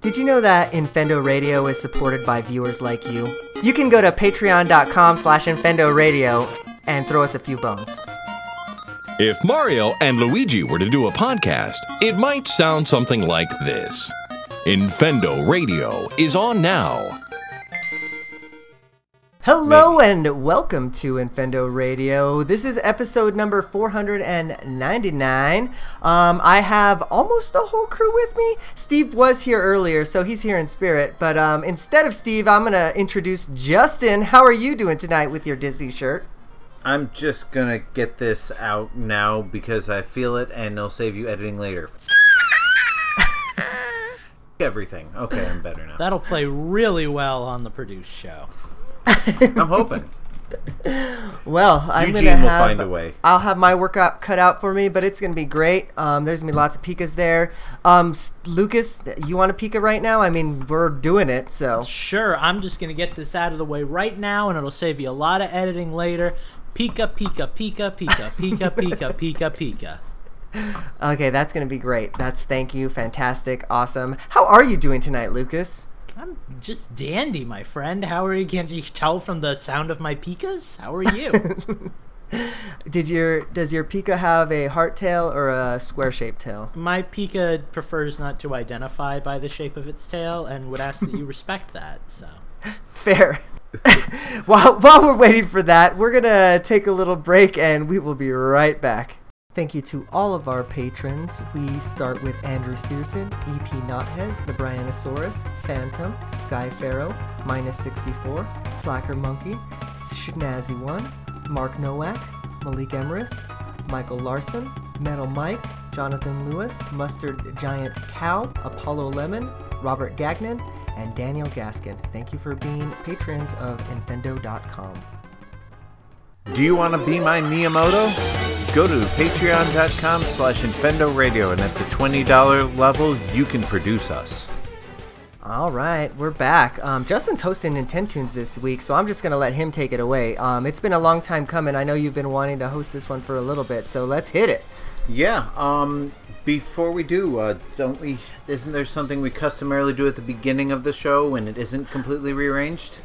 Did you know that Infendo Radio is supported by viewers like you? You can go to patreon.com slash Infendo Radio and throw us a few bones. If Mario and Luigi were to do a podcast, it might sound something like this Infendo Radio is on now. Hello and welcome to Infendo Radio. This is episode number 499. Um, I have almost the whole crew with me. Steve was here earlier, so he's here in spirit. But um, instead of Steve, I'm going to introduce Justin. How are you doing tonight with your Disney shirt? I'm just gonna get this out now because I feel it and it'll save you editing later. Everything. Okay, I'm better now. That'll play really well on the produced show. I'm hoping. Well, I'm Eugene gonna will find a way. I'll have my workout cut out for me, but it's gonna be great. Um, there's gonna be lots of pikas there. Um, Lucas, you want a pika right now? I mean, we're doing it, so Sure, I'm just gonna get this out of the way right now, and it'll save you a lot of editing later. Pika, pika, pika, pika, pika, pika, pika, pika. okay, that's gonna be great. That's thank you, fantastic, awesome. How are you doing tonight, Lucas? I'm just dandy, my friend. How are you? Can't you tell from the sound of my pikas? How are you? Did your does your pika have a heart tail or a square shaped tail? my pika prefers not to identify by the shape of its tail, and would ask that you respect that. So. Fair. while while we're waiting for that, we're gonna take a little break and we will be right back. Thank you to all of our patrons. We start with Andrew Searson, EP Knothead, The Brianosaurus, Phantom, Sky Pharaoh, Minus 64, Slacker Monkey, Schnazzy One, Mark Nowak, Malik Emrys, Michael Larson, Metal Mike, Jonathan Lewis, Mustard Giant Cow, Apollo Lemon, Robert Gagnon, and Daniel Gaskin. Thank you for being patrons of Infendo.com. Do you want to be my Miyamoto? Go to patreon.com slash Infendo Radio and at the $20 level, you can produce us. All right, we're back. Um, Justin's hosting Nintendo's this week, so I'm just going to let him take it away. Um, it's been a long time coming. I know you've been wanting to host this one for a little bit, so let's hit it. Yeah, um, before we do, uh, don't we, isn't there something we customarily do at the beginning of the show when it isn't completely rearranged?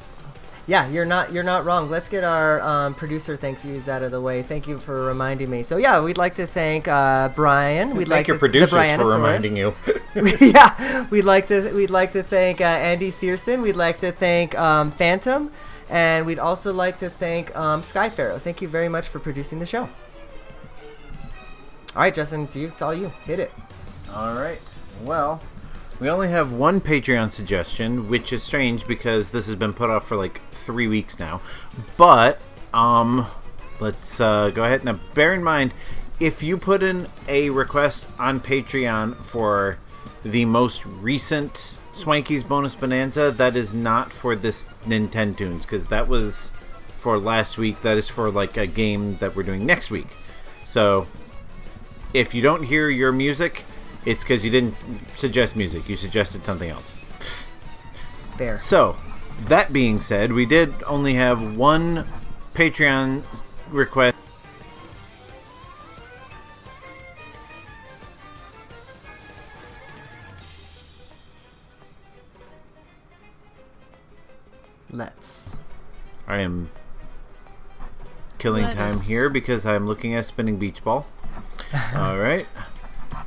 Yeah, you're not you're not wrong. Let's get our um, producer thanks yous out of the way. Thank you for reminding me. So yeah, we'd like to thank uh, Brian. We'd like to Thank your to, the producers for reminding you. yeah, we'd like to we'd like to thank uh, Andy Searson. We'd like to thank um, Phantom, and we'd also like to thank um, Sky Pharaoh. Thank you very much for producing the show. All right, Justin, it's you. It's all you. Hit it. All right. Well, we only have one Patreon suggestion, which is strange because this has been put off for like three weeks now. But um, let's uh, go ahead. Now, bear in mind, if you put in a request on Patreon for the most recent Swanky's Bonus Bonanza, that is not for this Nintendo Tunes because that was for last week. That is for like a game that we're doing next week. So if you don't hear your music, it's because you didn't suggest music. You suggested something else. Fair. So, that being said, we did only have one Patreon request. Let's. I am killing Let time us- here because I'm looking at spinning beach ball. All right.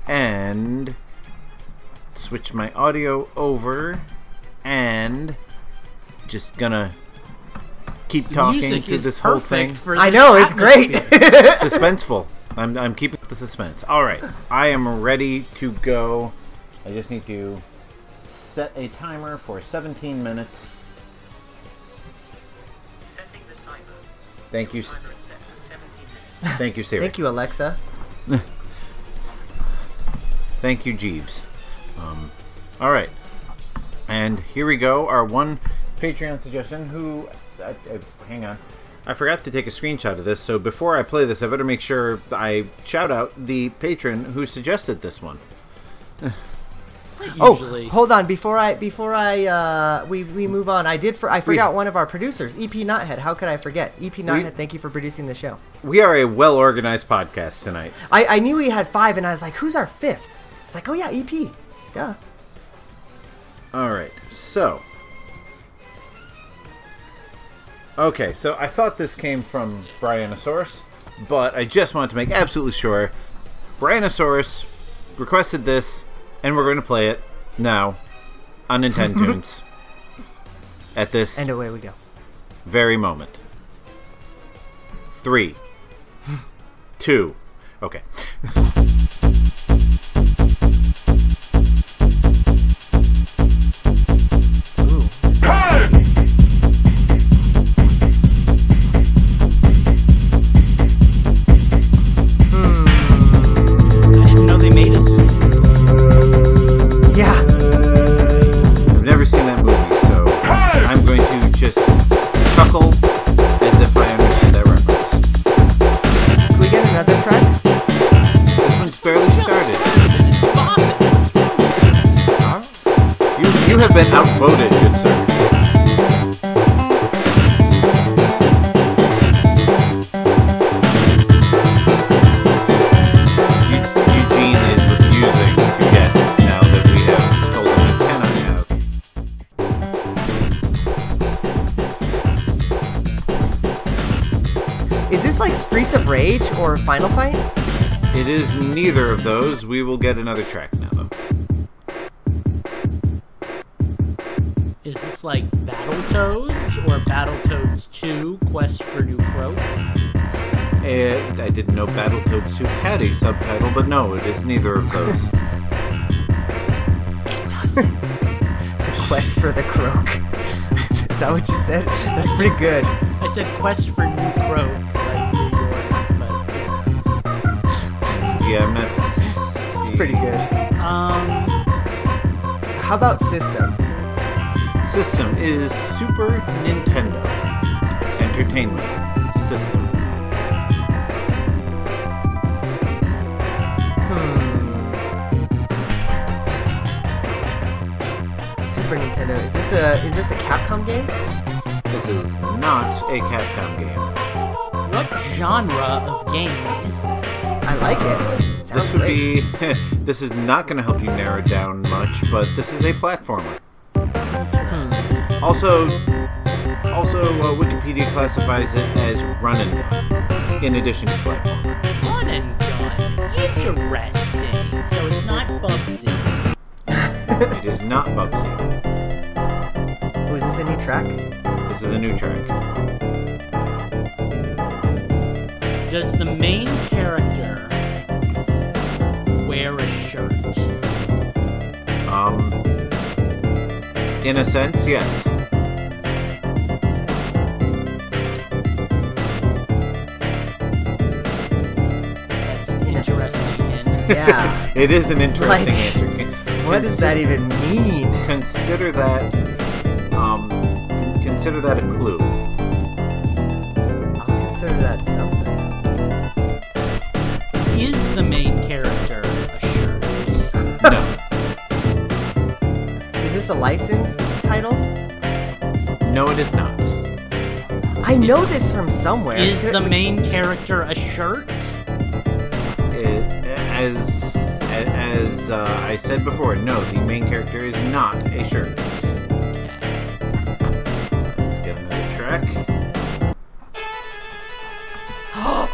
And switch my audio over and just gonna keep talking Music through is this whole thing. for I know it's great. suspenseful. I'm, I'm keeping the suspense. All right, I am ready to go. I just need to set a timer for 17 minutes. Setting the timer. Thank you, Timer is set for 17 minutes. thank you, Siri. Thank you, Alexa. Thank you, Jeeves. Um, all right, and here we go. Our one Patreon suggestion. Who? I, I, hang on. I forgot to take a screenshot of this, so before I play this, I better make sure I shout out the patron who suggested this one. Usually, Oh, hold on. Before I before I uh, we we move on, I did for I forgot one of our producers, EP Knothead. How could I forget? EP Knothead, thank you for producing the show. We are a well organized podcast tonight. I, I knew we had five, and I was like, who's our fifth? It's like, oh yeah, EP. Duh. All right, so. Okay, so I thought this came from Brianosaurus, but I just wanted to make absolutely sure. Brianosaurus requested this, and we're going to play it now on Nintendo's at this And away we go. very moment. Three, two, okay. We will get another track now, though. Is this like Battletoads or Battletoads 2 Quest for New Croak? And eh, I didn't know Battletoads 2 had a subtitle, but no, it is neither of those. It doesn't. the Quest for the Croak. Is that what you said? That's pretty good. I said Quest for New Croak, like New York, but yeah, I'm not. It's pretty good. um, How about System? System is Super Nintendo Entertainment System. Hmm. Super Nintendo. Is this a is this a Capcom game? This is not a Capcom game. what genre of game is this? I like it. Sounds This would be. this is not going to help you narrow it down much, but this is a platformer. Also, also uh, Wikipedia classifies it as run and gun, in addition to platformer. Run and gun. Interesting. So it's not Bubsy. It is not Bubsy. Oh, is this a new track? This is a new track. Does the main character wear a shirt? Um, in a sense, yes. That's an In a interesting and Yeah. It is an interesting Like, answer. Con- what does that even mean? Consider that. Um, consider that a clue. I'll consider that something. This a licensed title? no, it is not. I know this from somewhere. Is Could- the main character a shirt? It, as as uh, I said before, no, the main character is not a shirt. Let's get another track.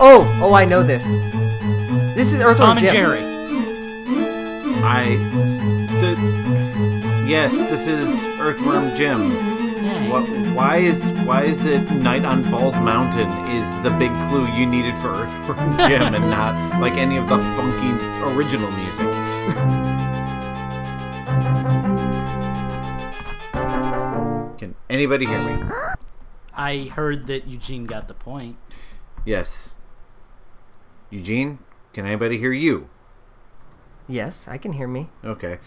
Oh, oh, I know this. This is Earthworm Tom and Jim. Jerry. I. The, yes, this is Earthworm Jim. What, why is why is it Night on Bald Mountain is the big clue you needed for Earthworm Jim and not like any of the funky original music? Can anybody hear me? I heard that Eugene got the point. Yes. Eugene, can anybody hear you? Yes, I can hear me. Okay.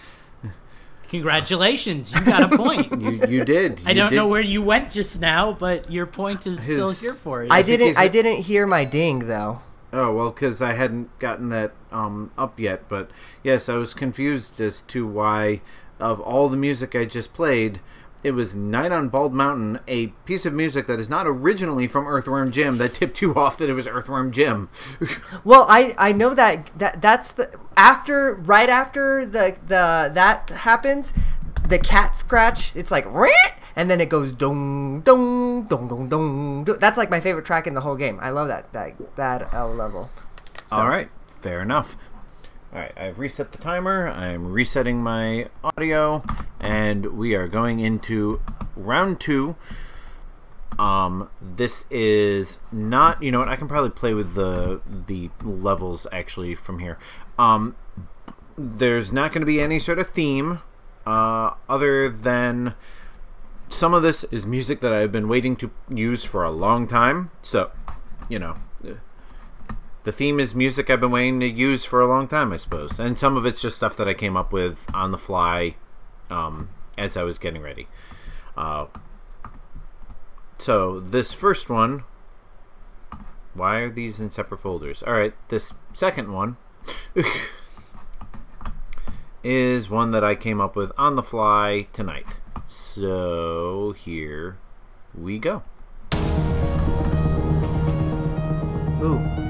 Congratulations, you got a point. You you did. I don't did. know where you went just now, but your point is still here for you. I think didn't. he's I a- didn't hear my ding though. Oh well, because I hadn't gotten that um, up yet. But yes, I was confused as to why, of all the music I just played, it was "Night on Bald Mountain," a piece of music that is not originally from Earthworm Jim. That tipped you off that it was Earthworm Jim. Well, I I know that that that's the after right after the the that happens. the cat scratch. It's like "Rrrt," and then it goes dong dong dong dong dong. That's like my favorite track in the whole game. I love that that that uh, level. So- All right, fair enough. All right, I've reset the timer. I'm resetting my audio, and we are going into round two. Um, this is not. You know what? I can probably play with the the levels actually from here. Um, there's not going to be any sort of theme, uh, other than some of this is music that I've been waiting to use for a long time. So, you know, the theme is music I've been waiting to use for a long time, I suppose. And some of it's just stuff that I came up with on the fly um, as I was getting ready. Uh, so, this first one. Why are these in separate folders? Alright, this second one is one that I came up with on the fly tonight. So, here we go. Ooh,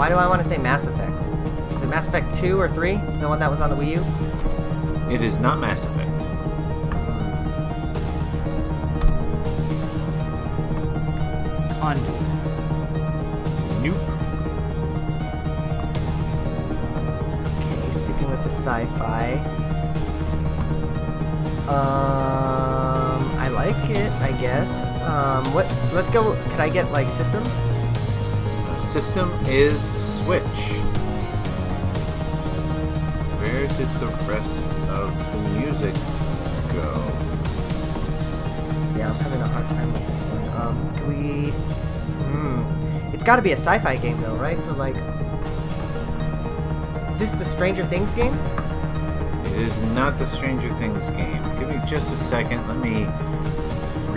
Why do I want to say Mass Effect? Is it Mass Effect 2 or 3? The one that was on the Wii U? It is not Mass Effect. Conduit. Nope. Okay, sticking with the sci-fi. Um, I like it, I guess. Um, what? Let's go. Could I get like system? System is Switch. Where did the rest of the music go? Yeah, I'm having a hard time with this one. Um, can we? Hmm. It's got to be a sci-fi game though, right? So like, is this the Stranger Things game? It is not the Stranger Things game. Give me just a second. Let me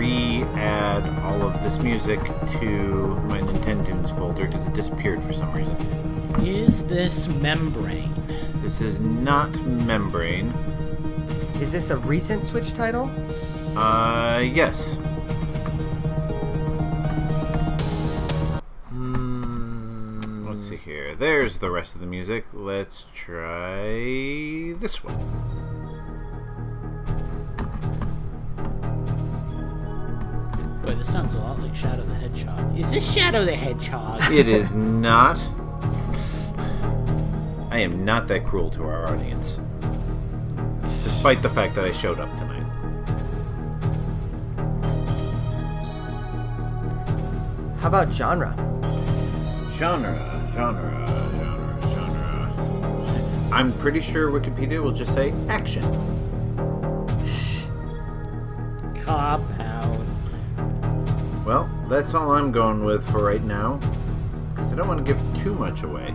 re-add all of this music to my Nintendo's folder because it disappeared for some reason. Is this membrane? This is not Membrane. Is this a recent Switch title? Uh, yes. Hmm. Let's see here. There's the rest of the music. Let's try this one. Boy, this sounds a lot like Shadow the Hedgehog. Is this Shadow the Hedgehog? It is not. I am not that cruel to our audience. Despite the fact that I showed up tonight. How about genre? Genre, genre, genre, genre. I'm pretty sure Wikipedia will just say action. Cop out. Well, that's all I'm going with for right now. Because I don't want to give too much away.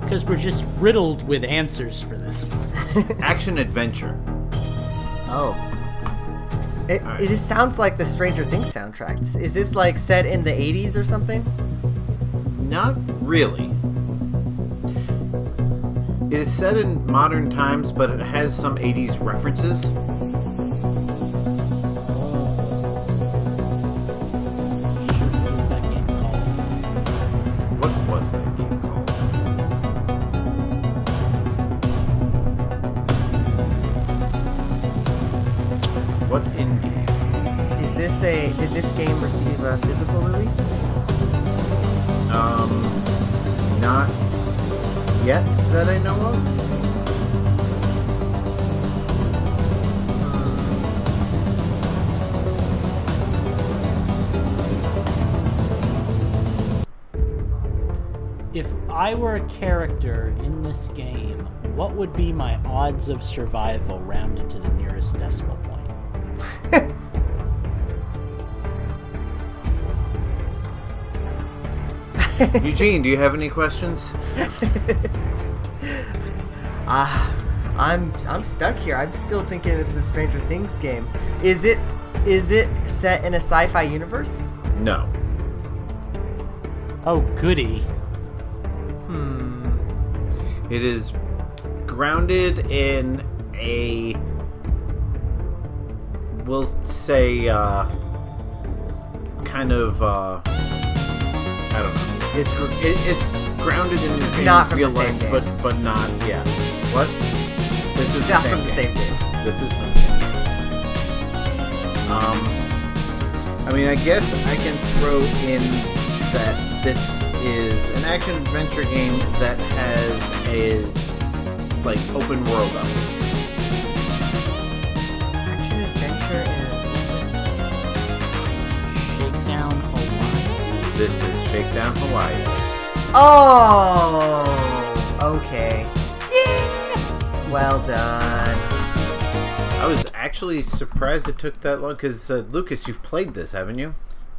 Because we're just riddled with answers for this. Action adventure. Oh. It, Alright. it just sounds like the Stranger Things soundtrack. Is this like set in the 80s or something? Not really. It is set in modern times, but it has some 80s references. Would be my odds of survival rounded to the nearest decimal point? Eugene, do you have any questions? Ah, I'm I'm stuck here. I'm still thinking it's a Stranger Things game. Is it is it set in a sci-fi universe? No. Oh, goody. Hmm. It is grounded in a we'll say uh kind of uh I don't know. It's it, it's grounded in, in not from real the same life, game. but but not yeah. What? This is Not the from the same game. This is from the same game. Um, I mean, I guess I can throw in that this is an action adventure game that has a like open world elements. Action adventure and Shakedown Hawaii. This is Shakedown Hawaii. Oh, okay. Ding! Well done. I was actually surprised it took that long because uh, Lucas, you've played this, haven't you?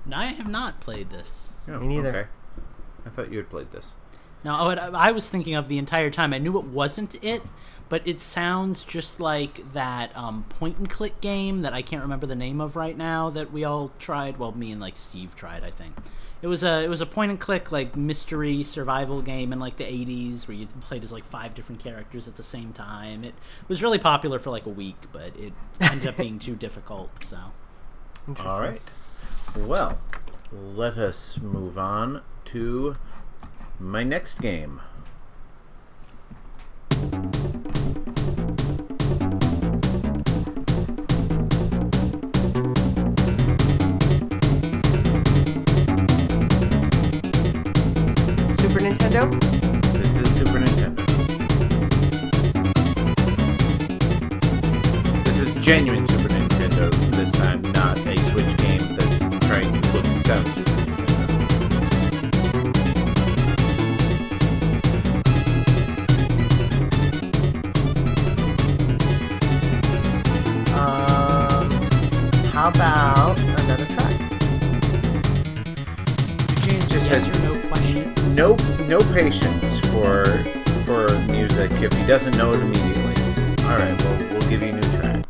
No, I have not played this. Oh, Me neither. Okay. I thought you had played this. No, what I was thinking of the entire time. I knew it wasn't it, but it sounds just like that um, point and click game that I can't remember the name of right now that we all tried. Well, me and like Steve tried, I think. It was a it was a point and click like mystery survival game in like the 80s where you played as like five different characters at the same time. It was really popular for like a week, but it ended up being too difficult. So Interesting. All right. Well, let us move on to my next game. Super Nintendo. This is Super Nintendo. This is genuine Super Nintendo this time, not a Switch game that's trying to look and sound Super how about another track? Eugene just yes has no questions. no no patience for for music if he doesn't know it immediately. All right, well we'll give you a new track.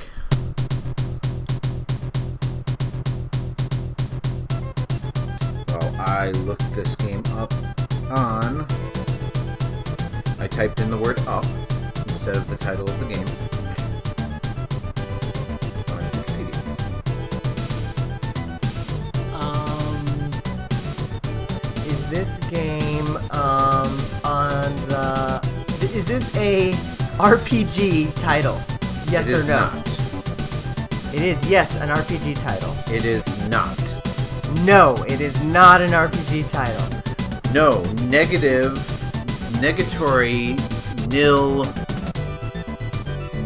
Well, I looked this game up on. I typed in the word "up" instead of the title of the game. Is a RPG title? Yes It or no? not. It is yes, an RPG title. It is not. No, it is not an RPG title. No, negative, negatory, nil,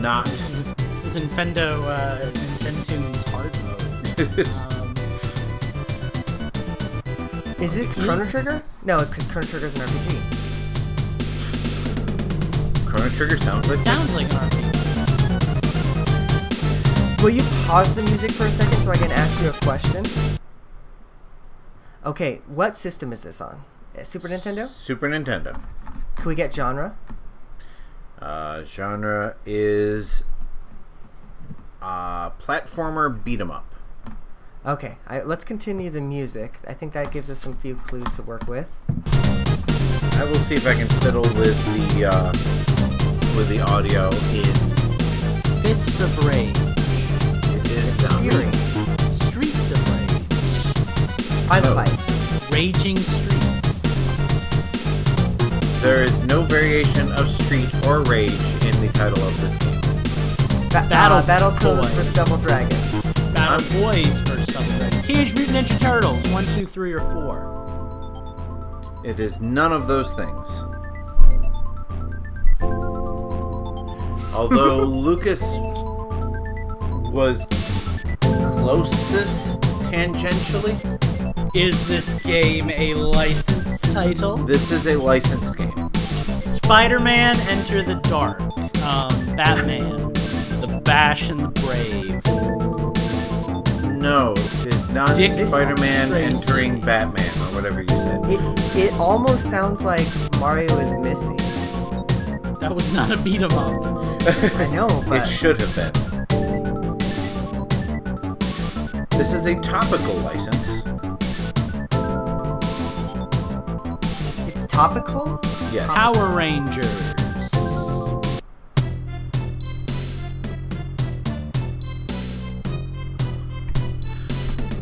not. this is this is Nintendo uh, Nintendo's hard mode. Um, Is this It Chrono Trigger? No, because Chrono Trigger is an RPG. Chrono Trigger sounds like sounds this. like an RPG. Will you pause the music for a second so I can ask you a question? Okay, what system is this on? Uh, Super Nintendo? Super Nintendo. Can we get genre? Uh, genre is uh, platformer beat 'em up. Okay, I, let's continue the music. I think that gives us some few clues to work with. I will see if I can fiddle with the uh, with the audio in. Fists of Rage, It is not Fury. Streets of Rage, Final No. Fight. Raging Streets, There is no variation of Street or Rage in the title of this game. Ba- Battle uh, Battletoads Boys. vs. Double Dragon. Battle Boys for something. Teenage Mutant Ninja Turtles, one, two, three, or four. It is none of those things. Although Lucas was closest tangentially, Is this game a licensed title? this is a licensed game. Spider-Man: Enter the Dark, um, Batman, The Bash and the Brave. No, it is not Dick Spider-Man entering Batman or whatever you said. It, it almost sounds like Mario is missing. That was not a beat 'em up. I know, It but should have been. This is a topical license. it's topical? Yes. Power Rangers.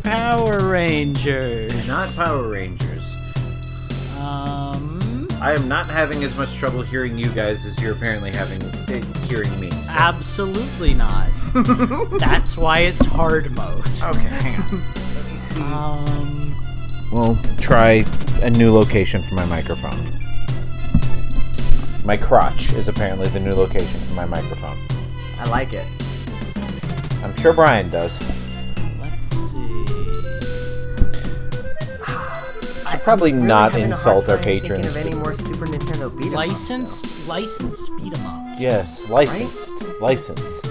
Power Rangers. Not Power Rangers. Um. I am not having as much trouble hearing you guys as you're apparently having uh, hearing me. so- Absolutely not. That's why it's hard mode. Okay, hang on. Let me see. Um, We'll try a new location for my microphone. My crotch is apparently the new location for my microphone. I like it. I'm sure Brian does. let's see. I probably really not insult our patrons, of any more Super Nintendo beat 'em ups, Licensed, licensed beat 'em up. Yes, licensed. Licensed.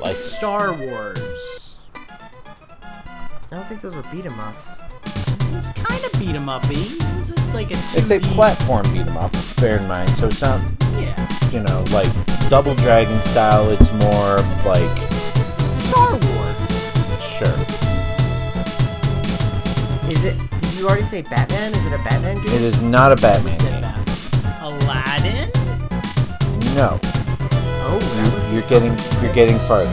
Licensed. Star Wars. I don't think those were beat 'em ups. It's kind of beat 'em uppy. Is it like a? It's a platform beat 'em up, bear in mind. So it's not, Yeah. you know, like Double Dragon style. It's more like, Star Wars. sure. You already say Batman? Is it a Batman game? It is not a Batman Is it game. that? Aladdin. No. Oh, that would- You're getting you're getting farther.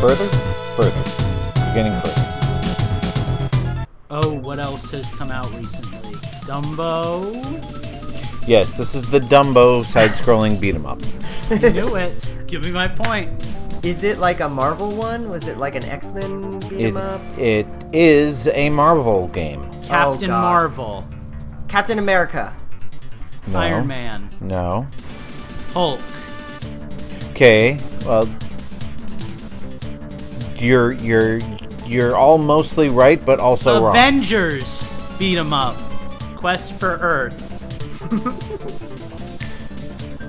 Further? Further. You're getting further. Oh, what else has come out recently? Dumbo. Yes, this is the Dumbo side-scrolling beat 'em up. I knew it. Give me my point. Is it like a Marvel one? Was it like an X Men beat 'em It, up? it is a Marvel game. Captain oh, God. Marvel. Captain America. No. Iron Man. No. Hulk. Okay. Well, you're you're you're all mostly right, but also wrong. Avengers. Beat 'em up. Quest for Earth.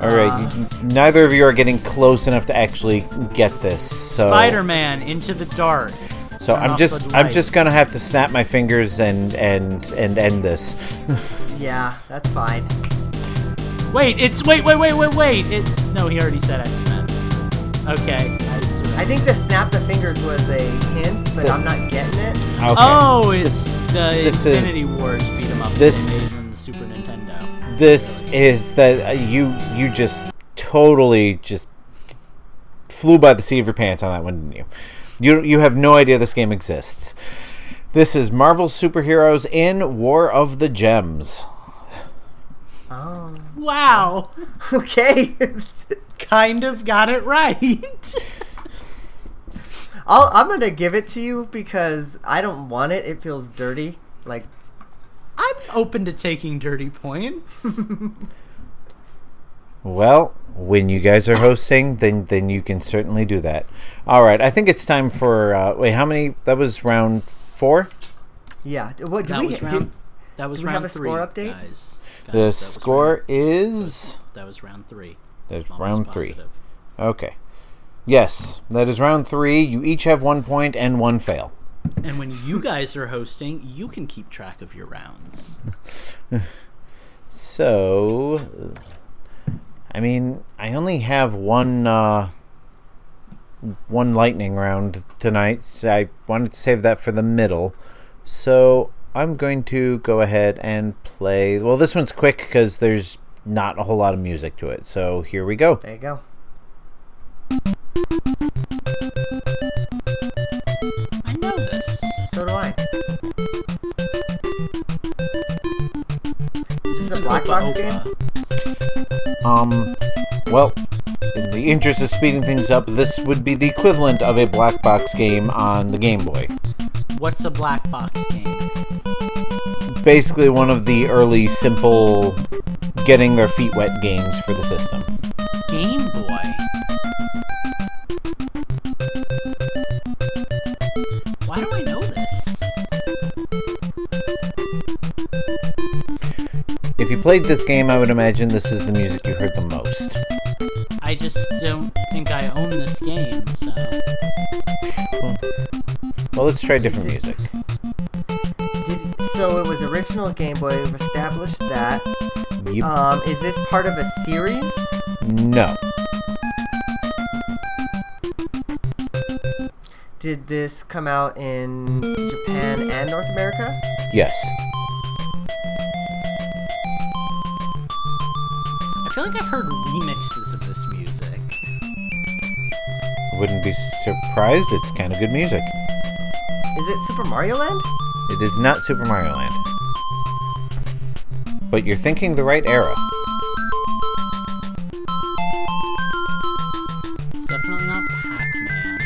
All right. y- neither of you are getting close enough to actually get this. So Spider-Man. Into the Dark. So Turn I'm just I'm just gonna have to snap my fingers and and and end this. Yeah, that's fine. Wait, it's wait, wait, wait, wait, wait. It's no, he already said X-Men. Okay. I think the snap the fingers was a hint, but The- I'm not getting it. Okay. Oh, it's the this is- Infinity Wars beat 'em up this- they made on the Super Nintendo. This is that uh, you you just totally just flew by the seat of your pants on that one, didn't you? You you have no idea this game exists. This is Marvel superheroes in War of the Gems. Oh, Wow. okay. kind of got it right. I'll, I'm gonna give it to you because I don't want it. It feels dirty. Like I'm open to taking dirty points. Well, when you guys are hosting, then then you can certainly do that. All right, I think it's time for uh, wait. How many? That was round four. yeah. What did that we was did- round. that was do we have round a three, score update? Guys. Guys, The score round- is that was round three. there's Almost round three. Okay. Yes, that is round three. You each have one point and one fail. And when you guys are hosting, you can keep track of your rounds. So, I mean, I only have one uh, one lightning round tonight. So I wanted to save that for the middle. So I'm going to go ahead and play. Well, this one's quick because there's not a whole lot of music to it. So here we go. There you go. I know this. So do I. This is a black box game? Um, well, in the interest of speeding things up, this would be the equivalent of a black box game on the Game Boy. What's a black box game? Basically, one of the early simple getting their feet wet games for the system. If you played this game, I would imagine this is the music you heard the most. I just don't think I own this game, so. Well, let's try different music. Did, so it was original Game Boy. We've established that. You, Um, is this part of a series? no. Did this come out in Japan and North America? Yes. Feel like I've heard remixes of this music. Wouldn't be surprised. It's kind of good music. Is it Super Mario Land? It is not Super Mario Land. but you're thinking the right era. It's definitely not Pac-Man.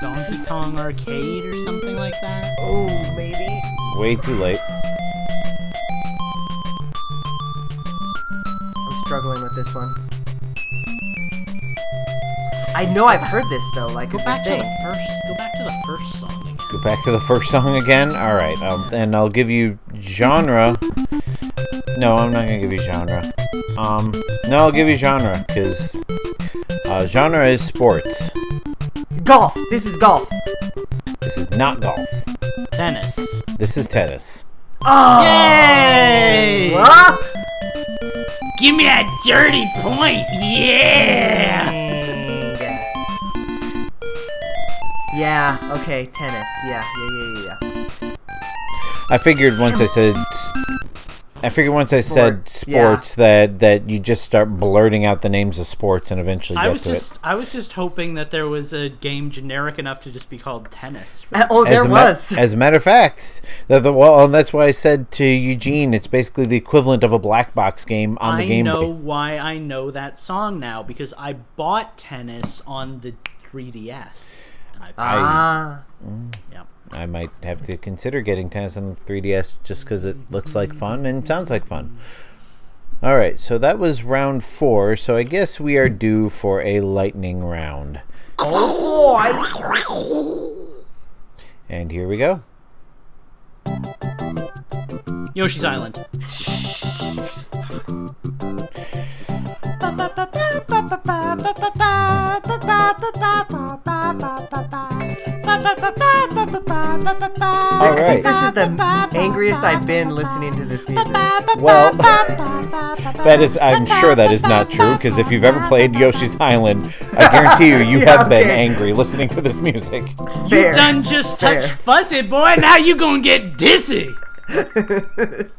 Donkey Kong Arcade or something like that. Oh, maybe. Way too late. Struggling with this one. I know I've heard this though, like Go it's back a to thing. the first. Go back to the first song again. Go back to the first song again. All right, um, then I'll give you genre. No, I'm not gonna give you genre. Um, no, I'll give you genre because uh, genre is sports. Golf. This is golf. This is not golf. Tennis. This is tennis. Oh. Yay! Ah! Give me that dirty point. Yeah. Yeah. Okay. Tennis. Yeah. Yeah. Yeah. Yeah. yeah. I figured once I said, s- I figured once I said Sport, yeah. sports that that you just start blurting out the names of sports and eventually I get was to just it. I was just hoping that there was a game generic enough to just be called tennis. Uh, oh, there as a ma- was. as a matter of fact, the, the, well, and that's why I said to Eugene, it's basically the equivalent of a black box game on the game. I know Boy. why I know that song now because I bought tennis on the 3DS. And I, ah. yeah. I might have to consider getting tennis on the 3DS just because it looks like fun and sounds like fun. All right, so that was round four. So I guess we are due for a lightning round, Oh. and here we go. Yoshi's Island. All right. This is the angriest I've been listening to this music. Well, that is, I'm sure that is not true because if you've ever played Yoshi's Island, I guarantee you, you Yeah, have been angry listening to this music. Fair. Done just touch Fair. fuzzy, boy. Now you gonna get dizzy.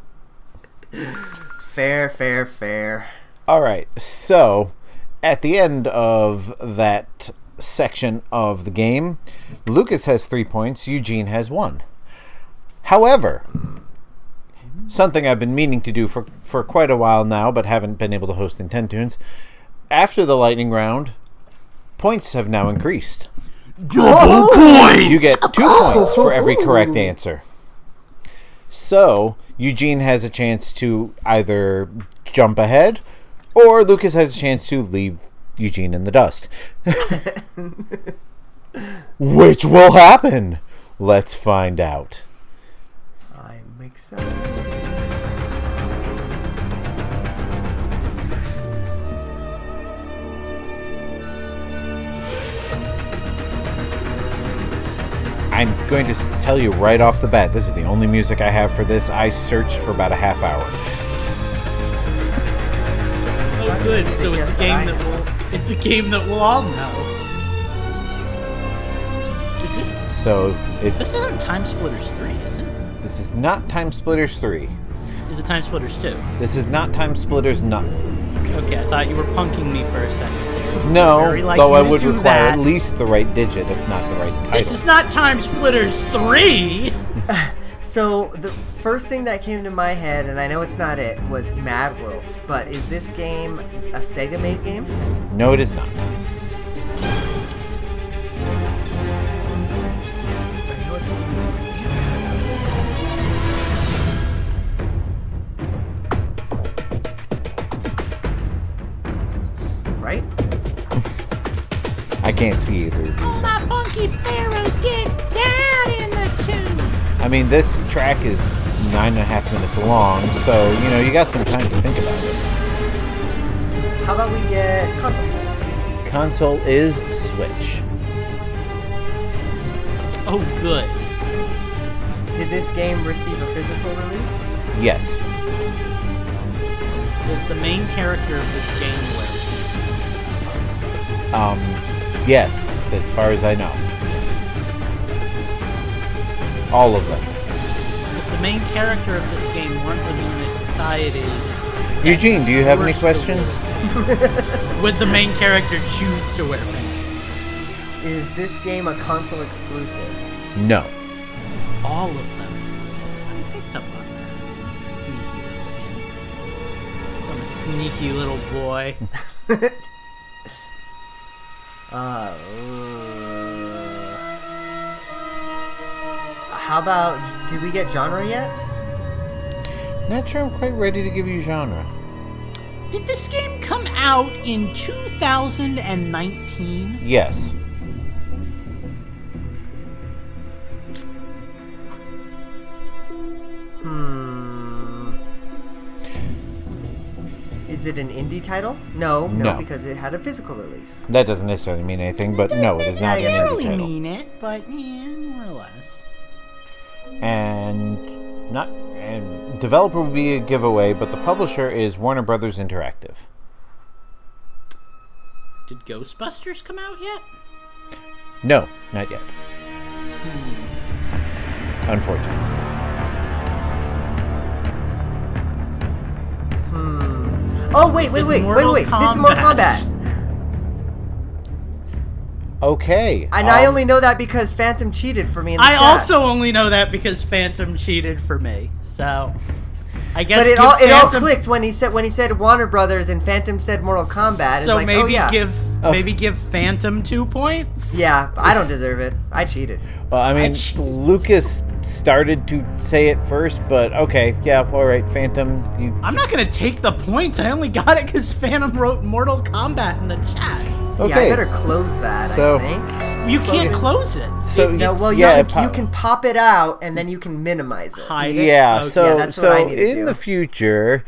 Fair, fair, fair. All right. So, at the end of that section of the game, Lucas has three points, Eugene has one. However, something I've been meaning to do for, for quite a while now, but haven't been able to host in 10 tunes. After the lightning round, points have now increased. Double points. You get two points for every correct answer. So, Eugene has a chance to either jump ahead, or Lucas has a chance to leave Eugene in the dust. Which will happen? Let's find out. I'm excited. I'm going to tell you right off the bat this is the only music I have for this. I searched for about a half hour. Oh, good. So it's a game I that will. It's a game that we'll all know. Is this? So, it's. This isn't Time Splitters three, is it? this is not Time Splitters 3. Is it Time Splitters two? This is not Time Splitters not Okay, I thought you were punking me for a second. No, though I would require that. at least the right digit, if not the right title. This is not Time Splitters three. So the first thing that came to my head, and I know it's not it, was Mad Worlds. But is this game a Sega made game? no, it is not. I know it's- is this- Right? I can't see either of you. so- My funky pharaohs get down in the tune. I mean, this track is nine and a half minutes long, so you know you got some time to think about it. How about we get console? Console is Switch. Oh, good. Did this game receive a physical release? Yes. Does the main character of this game wear pants? Um, yes, as far as I know. All of them. If the main character of this game weren't living in a society, Eugene, do you have any questions? would the main character choose to wear pants? Is this game a console exclusive? No. All of them. he. I picked up on that. This is- Sneaky little boy. Uh, how about? Did we get genre yet? Not sure I'm quite ready to give you genre. Did this game come out in 2019? Yes. Hmm. Is it an indie title? No, no, No. because it had a physical release. That doesn't necessarily mean anything, but no, it is not Yeah, an yeah, indie really title. mean it, but yeah, more or less. And not and developer would be a giveaway, but the publisher is Warner Brothers Interactive. Did Ghostbusters come out yet? No, not yet. Unfortunately. Hmm. Oh wait, Is wait, wait, wait, wait! This is Mortal Kombat? Kombat, Okay. and I um, only know that because Phantom cheated for me. In the I chat. also only know that because Phantom cheated for me. So, I guess. But it give all it all clicked when he said when he said Warner Brothers and Phantom said Mortal Kombat. So like, maybe oh, yeah. give Oh. maybe give Phantom two points. Yeah, I don't deserve it. I cheated. Well, I mean, cheated. Lucas started to say it first, but okay, yeah, all right, Phantom. You, I'm not gonna take the points. I only got it because Phantom wrote Mortal Kombat in the chat. Okay. Yeah, I better close that. So- I think. You can't close it. so No, it's- well, you, yeah, can, po- you can pop it out and then you can minimize it. Hide it. Yeah, Okay. so Yeah, that's what so I need to in do. the future,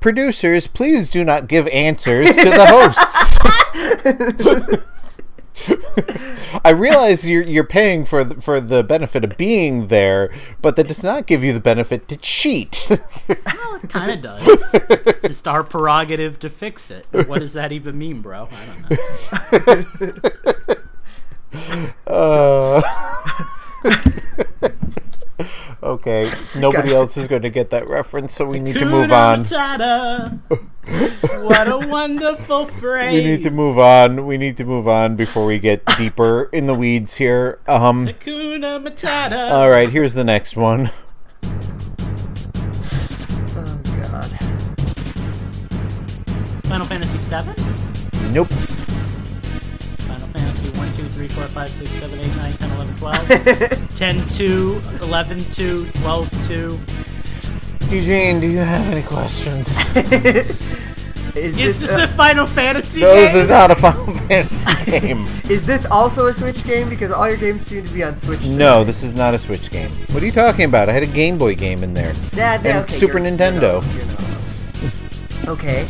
producers, please do not give answers to the hosts. I realize you're you're paying for the, for the benefit of being there, but that does not give you the benefit to cheat. Well, it kind of does. it's just our prerogative to fix it. What does that even mean, bro? I don't know. uh, okay, nobody else is going to get that reference, so we need to move on. Matata. What a wonderful phrase. We need to move on. We need to move on before we get deeper in the weeds here. Um. Hakuna Matata. All right, here's the next one. Oh god. Final Fantasy VII. Nope. 3, 4, 5, 6, 7, 8, 9, 10, 11, 12. 10, 2, 11, 2, 12, 2. Eugene, do you have any questions? Is, Is this, this a Final Fantasy no, game? this is not a Final Fantasy game. is this also a Switch game? Because all your games seem to be on Switch. No, this is not a Switch game. What are you talking about? I had a Game Boy game in there. Yeah, yeah, and okay, Super you're- Nintendo. you're not- okay.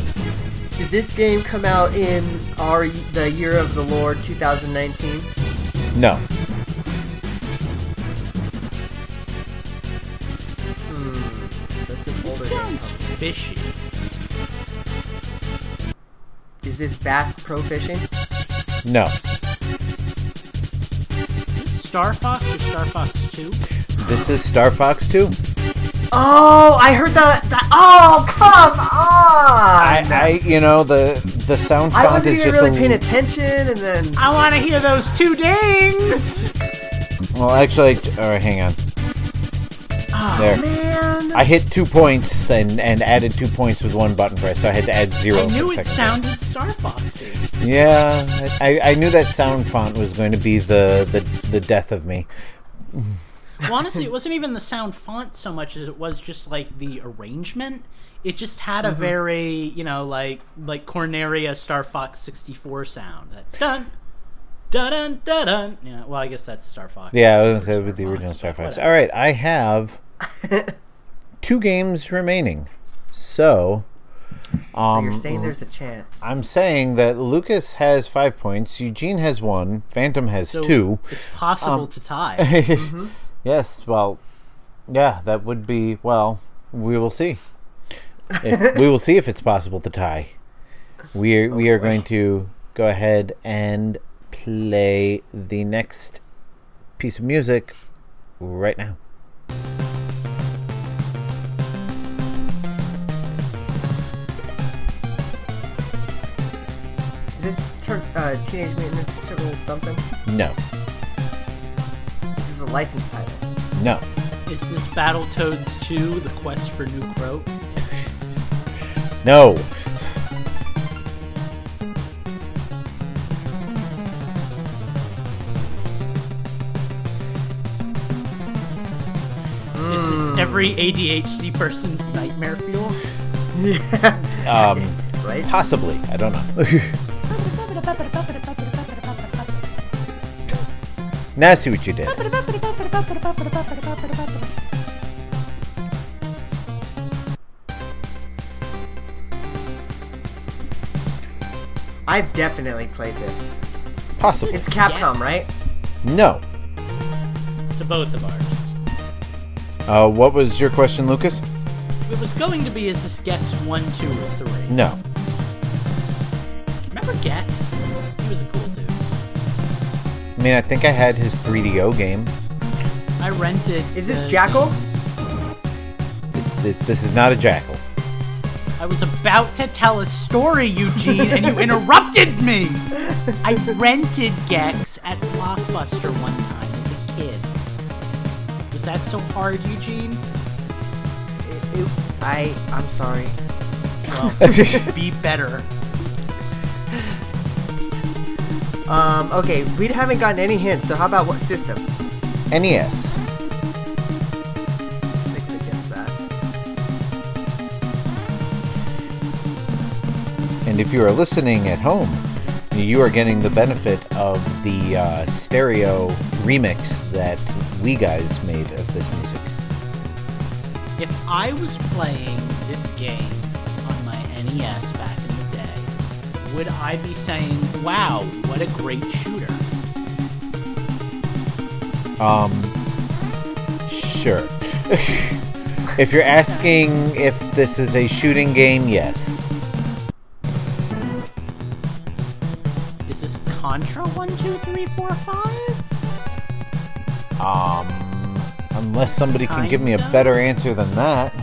Did this game come out in our the year of the Lord 2019? No. Hmm. So it's older This sounds fishy. Is this Bass Pro Fishing? No. Is this Star Fox or Star Fox 2? This is Star Fox 2. Oh, I heard that. that oh, come on! I, I, you know, the the sound I font wasn't is even just really a, paying attention, and then I want to hear those two dings! Well, actually, all right, hang on. oh There. man, I hit two points and, and added two points with one button press, so I had to add zero. I knew it second sounded Star Foxy. Yeah, I, I knew that sound font was going to be the, the, the death of me. Well, honestly, it wasn't even the sound font so much as it was just like the arrangement. It just had a mm-hmm. very, you know, like like Corneria Star Fox 64 sound. That dun dun dun dun dun. Yeah, well, I guess that's Star Fox. Yeah, I was Or going to say with the original Star Fox. All right, I have two games remaining. So, so um, you're saying there's a chance. I'm saying that Lucas has five points, Eugene has one, Phantom has So two. It's possible um, to tie. Mm-hmm. Yes, well, yeah, that would be, well, we will see. If, we will see if it's possible to tie. We are, we are going to go ahead and play the next piece of music right now. Is this uh, Teenage Mutant Ninja Turtles something? No, a title. No. Is this Battletoads 2 The Quest for New Crow? no. Is this hmm. every ADHD person's nightmare fuel? Yeah. Um, right? Possibly. I don't know now I see what you did. I've definitely played this. Possibly. It's Capcom, right? Yes. No. To both of ours. Uh, what was your question, Lucas? It was going to be is this Gex 1, 2, or 3? No. Mean, I think I had his 3DO game. I rented. Is this the- Jackal? Th- This is not a jackal. I was about to tell a story, Eugene, and you interrupted me. I rented Gex at Blockbuster one time as a kid. Was that so hard, Eugene? It- it- I I'm sorry. Well, be better. Um, okay, we haven't gotten any hints. So how about what system? NES. I could have that. And if you are listening at home, you are getting the benefit of the uh, stereo remix that we guys made of this music. If I was playing this game on my NES would I be saying, wow, what a great shooter? Um, sure. if you're asking if this is a shooting game, yes. Is this Contra 1, 2, 3, 4, 5? Um, unless somebody can give me a better answer than that.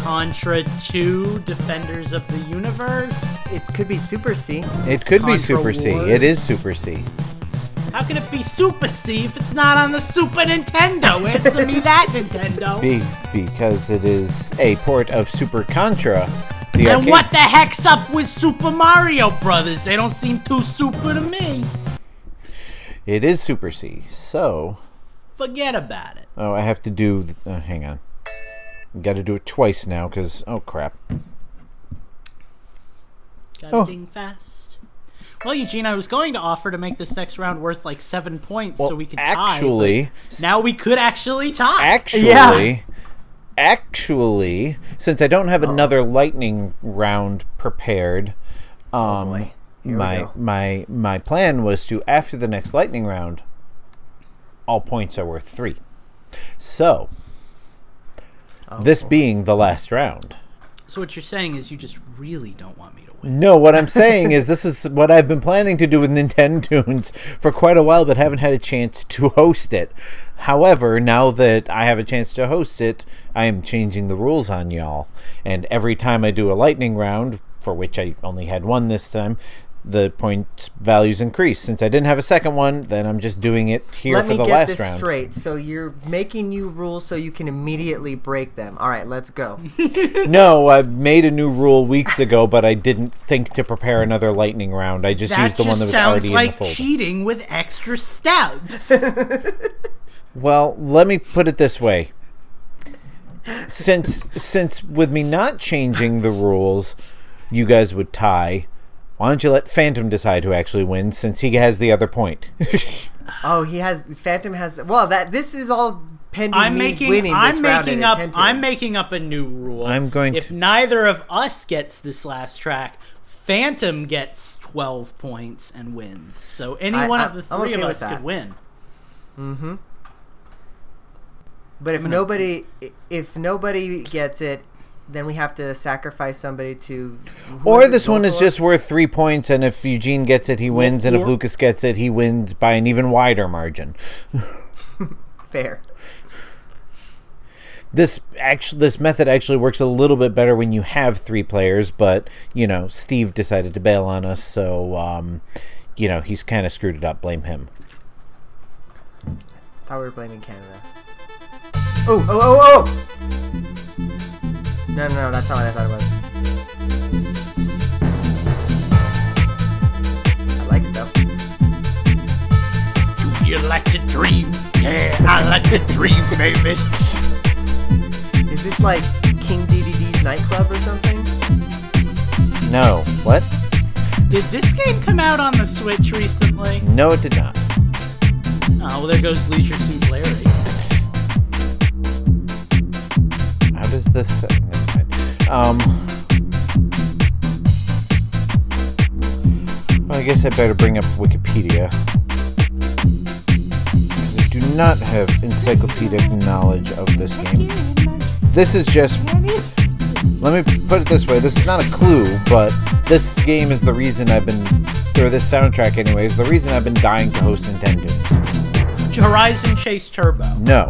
Contra 2, Defenders of the Universe? It could be Super C. It could be Contra Super C. Wars? It is Super C. How can it be Super C if it's not on the Super Nintendo? Answer me that, Nintendo. Be- because it is a port of Super Contra. The and arcade- what the heck's up with Super Mario Brothers? They don't seem too super to me. It is Super C. So, Forget about it. oh, I have to do. Uh, hang on. Got to do it twice now because oh crap. Got Oh. ding fast. Well, Eugene, I was going to offer to make this next round worth like seven points Well, so we could actually, tie. but Now we could actually tie. Actually, Yeah. actually, since I don't have another lightning round prepared, um, Oh, boy. Here we my my my plan was to after the next lightning round, all points are worth three. So, Oh, this being the last round. So what you're saying is you just really don't want me to win. No, what I'm saying is this is what I've been planning to do with Nintendo Tunes for quite a while, but haven't had a chance to host it. However, now that I have a chance to host it, I am changing the rules on y'all. And every time I do a lightning round, for which I only had one this time, the point values increase. Since I didn't have a second one, then I'm just doing it here Let for me get this round. straight. So you're making new rules so you can immediately break them. All right, let's go. No, I made a new rule weeks ago, but I didn't think to prepare another lightning round. I just That used the just one that was sounds already in like the folder. cheating with extra steps. Well, let me put it this way. Since since with me not changing the rules, you guys would tie. Why don't you let Phantom decide who actually wins since he has the other point? Oh, he has Phantom has. Well, that this is all pending I'm me making winning this I'm making up I'm making up a new rule. I'm going if to- neither of us gets this last track, Phantom gets 12 points and wins. So any I- one I- of the three okay of us that. could win. Mhm. But if nobody if nobody gets it, then we have to sacrifice somebody to. or this one is Zoltar? just worth three points, and if Eugene gets it, he wins, and if Lucas gets it, he wins by an even wider margin. fair. This actually, this method actually works a little bit better when you have three players, but you know, Steve decided to bail on us, so um, you know, he's kind of screwed it up. Blame him. Thought we were blaming Canada. Oh, oh, oh, oh! No, no, no, that's not what I thought it was. I like it though. Do you like to dream? Yeah, I like to dream, baby. Is this like King DDD's nightclub or something? No. What? Did this game come out on the Switch recently? No, it did not. Oh, well, there goes Leisure Suit Larry. How does this? Um. I guess I better bring up Wikipedia. Because I do not have encyclopedic knowledge of this game. This is just. Let me put it this way this is not a clue, but this game is the reason I've been. Or this soundtrack, anyways, the reason I've been dying to host Nintendo's. Horizon Chase Turbo. No.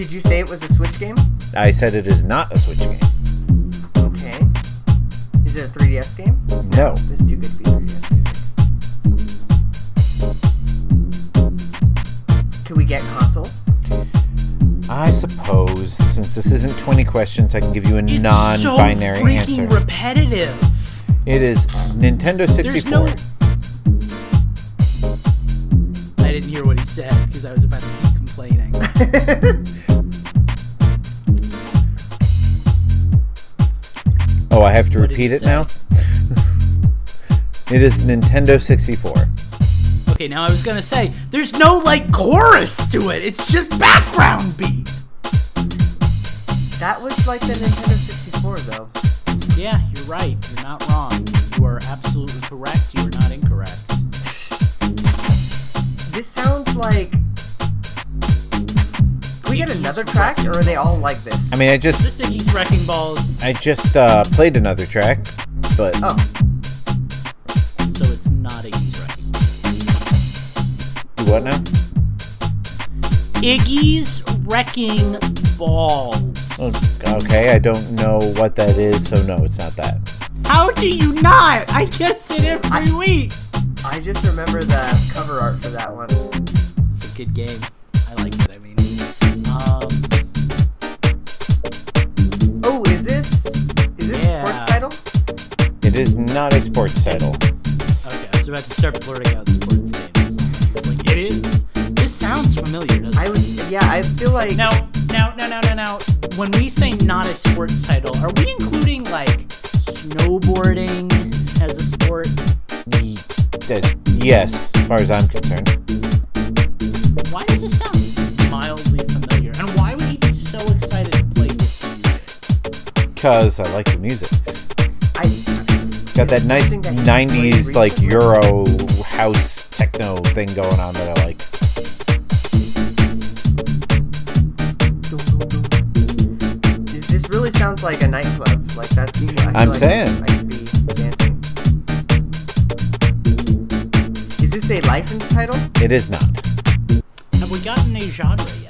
Did you say it was a Switch game? I said it is not a Switch game. Okay. Is it a 3DS game? No. This is too good to be 3DS music. Can we get console? I suppose, since this isn't 20 questions, I can give you a It's non-binary so freaking answer. repetitive. it is Nintendo 64. There's no. I didn't hear what he said because I was about to keep complaining. Oh, I have to What repeat he it now? it is Nintendo 64. Okay, now I was gonna say there's no like chorus to it. It's just background beat. That was like the Nintendo 64 though. Yeah, you're right. You're not wrong. You are absolutely correct. You are not incorrect. This sounds like. Can we get another track, or are they all like this? I mean, I just This Iggy's Wrecking Balls, I just uh, played another track, but Oh, so it's not Iggy's Wrecking Balls. what now? Iggy's Wrecking Balls. Oh, Okay, I don't know what that is, so no, it's not that. How do you not? I guess it every week. I just remember the cover art for that one. It's a good game. I like it. I mean, It is not a sports title. okay, I was about to start blurting out sports games. It's like it is. This sounds familiar, doesn't I it? was yeah. I feel like Now, now, now, now, now, now. When we say not a sports title, are we including like snowboarding as a sport? Ye- yes- Yes, as far as I'm concerned. Why does this sound mildly familiar? And why would he be so excited to play this music? Because I like the music. I Got that nice something that you played 90s, like? Euro house techno thing going on that I like. this really sounds like a nightclub. Like that's. I feel I'm like saying. I should be dancing. Is this a licensed title? It is not. Have we gotten a genre yet?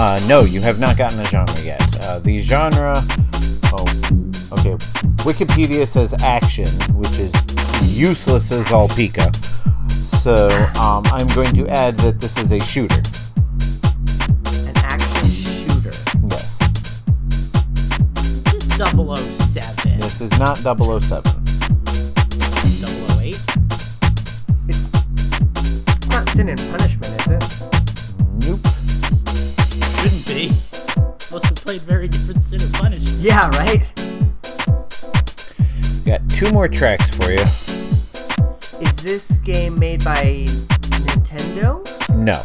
Uh, no, you have not gotten a genre yet. Uh, the genre. Oh, okay. Wikipedia says action, which is useless as all Pika. So um, I'm going to add that this is a shooter. An action shooter. Yes. This is 007. This is not 007. 008. It's, it's not Sin and Punishment, Yeah, right. Got two more tracks for you. Is this game made by Nintendo? No.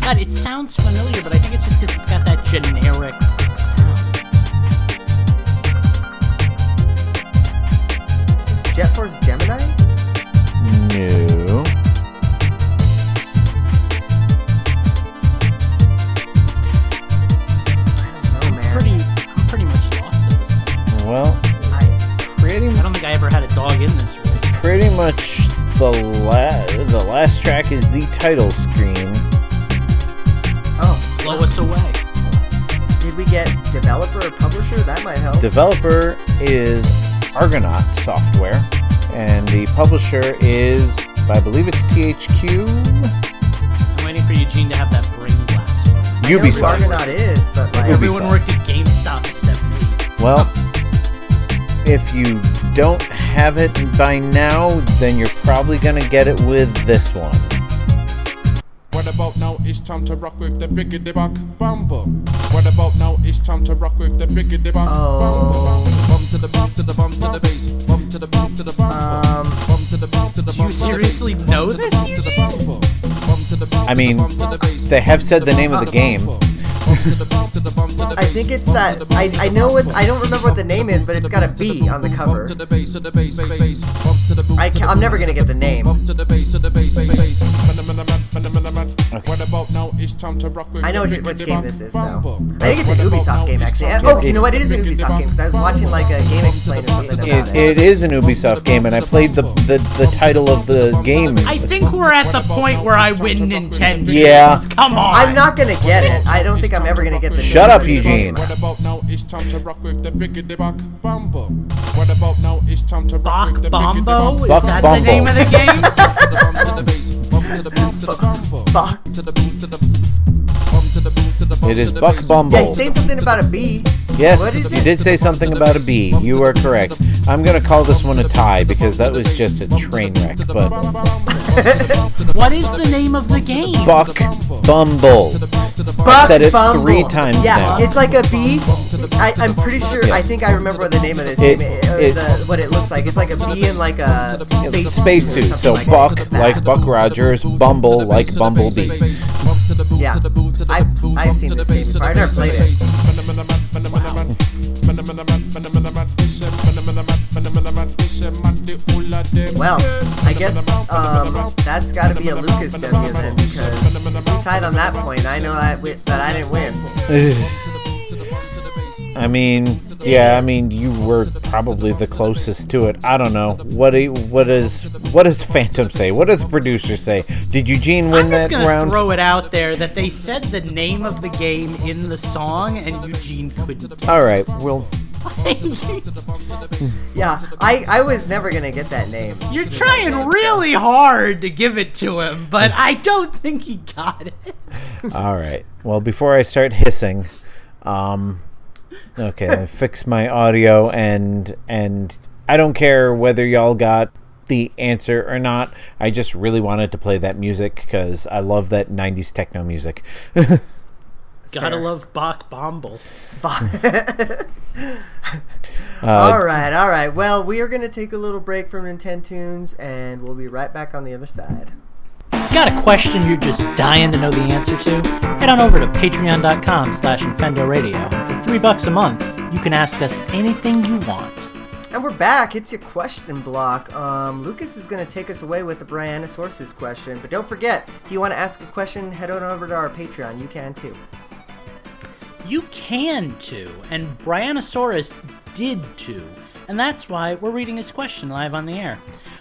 God, it sounds familiar, but I think it's just because it's got that generic sound. Is this Jet Force Gemini? No. Ever had a dog in this race. pretty much the la- the last track is the title screen. oh, Blow us away. did we get developer or publisher? That might help. Developer is Argonaut Software, and the publisher is, I believe it's THQ. I'm waiting for Eugene to have that brain blast. moment. I know who Ubisoft. Argonaut is, but like, Ubisoft. Everyone worked at GameStop except me. Well, if you don't have it by now, then you're probably gonna get it with this one. What about now? It's time to rock with the biggity buck bumble. What about now? It's time to rock with the biggity buck Oh. bumble. Bump to the bump to the bump to the bass. Bump to the bump to the bump. Um, Bump to the bump to the bump. to the seriously know Bump to the this, bump to the Eugene? bump. Bump to the bump I mean, bump to the bass. they have said the name of the game. I think it's Bump that. to the bump I, I know bump. what. I don't remember what the name is, but it's got a B on the cover. I to ca- the I'm never gonna get the the name. I know which, which game this is though. I think it's What an Ubisoft game actually. Oh, you know what? It is an Ubisoft game because I was watching like a game explain or something about It, it. it is an Ubisoft game, and I played the, the, the title of the game. I think we're at the point where I win Nintendo. Yeah. Come on. I'm not gonna get it. I don't think I'm ever gonna get the. Shut up, Eugene. What about now? It's time to rock with the biggity buck bumble. What about now? It's time to rock with the Bombo? Is Buck that the name of the game? Buck. It is Buck Yeah, Bumble. he's saying something about a B. Yes, you did say something about a B. You are correct. I'm gonna call this one a tie because that was just a train wreck. But what is the name of the game? Buck Bumble. Buck said it Bumble. three times yeah, now. it's like a B. I, I'm pretty sure. I think I remember what the name of this It- game is, it- the, what it looks like. It's like a B in like a space Spacesuit. or So something Buck that. like Buck Rogers, Bumble like Bumblebee. Yeah, I I've seen this game before. I never played it. Well, I guess um, that's got to be a Lucas W then, because we tied on that point. I know that wi- that I didn't win. I mean, yeah, I mean, you were probably the closest to it. I don't know. What do, what does what does Phantom say? What does the producer say? Did Eugene win I'm that just gonna round? throw it out there that they said the name of the game in the song, and Eugene couldn't. All right, well, Yeah, I I was never gonna get that name. You're trying really hard to give it to him, but I don't think he got it. all right. Well, before I start hissing, um, okay, let me fix my audio and and I don't care whether y'all got the answer or not. I just really wanted to play that music because I love that '90s techno music. Gotta love Buck Bumble. Uh, all right, all right. Well, we are gonna take a little break from Nintendo Tunes, and we'll be right back on the other side. Got a question you're just dying to know the answer to? Head on over to patreon.com slash Infendo Radio, and for three bucks a month, you can ask us anything you want. And we're back. It's your question block. Um, Lucas is going to take us away with the Brianosaurus question. But don't forget, if you want to ask a question, head on over to our Patreon. You can too. You can too, and Brianosaurus did too, and that's why we're reading his question live on the air.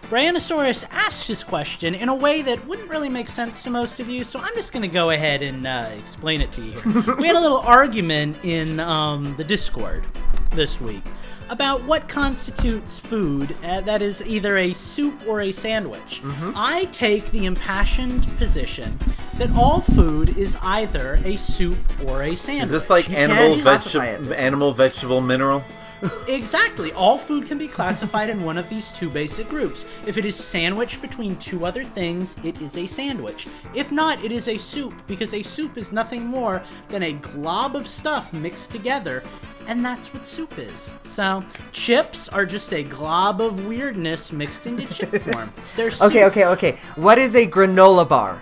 Brianosaurus asked his question in a way that wouldn't really make sense to most of you, so I'm just going to go ahead and uh, explain it to you we had a little argument in um, the Discord this week about what constitutes food uh, that is either a soup or a sandwich. I take the impassioned position that all food is either a soup or a sandwich. Is this like animal can't classify it vegetable, animal vegetable mineral? Exactly. All food can be classified in one of these two basic groups. If it is sandwiched between two other things, it is a sandwich. If not, it is a soup, because a soup is nothing more than a glob of stuff mixed together, and that's what soup is. So, chips are just a glob of weirdness mixed into chip form. They're soup. Okay, okay, okay. What is a granola bar?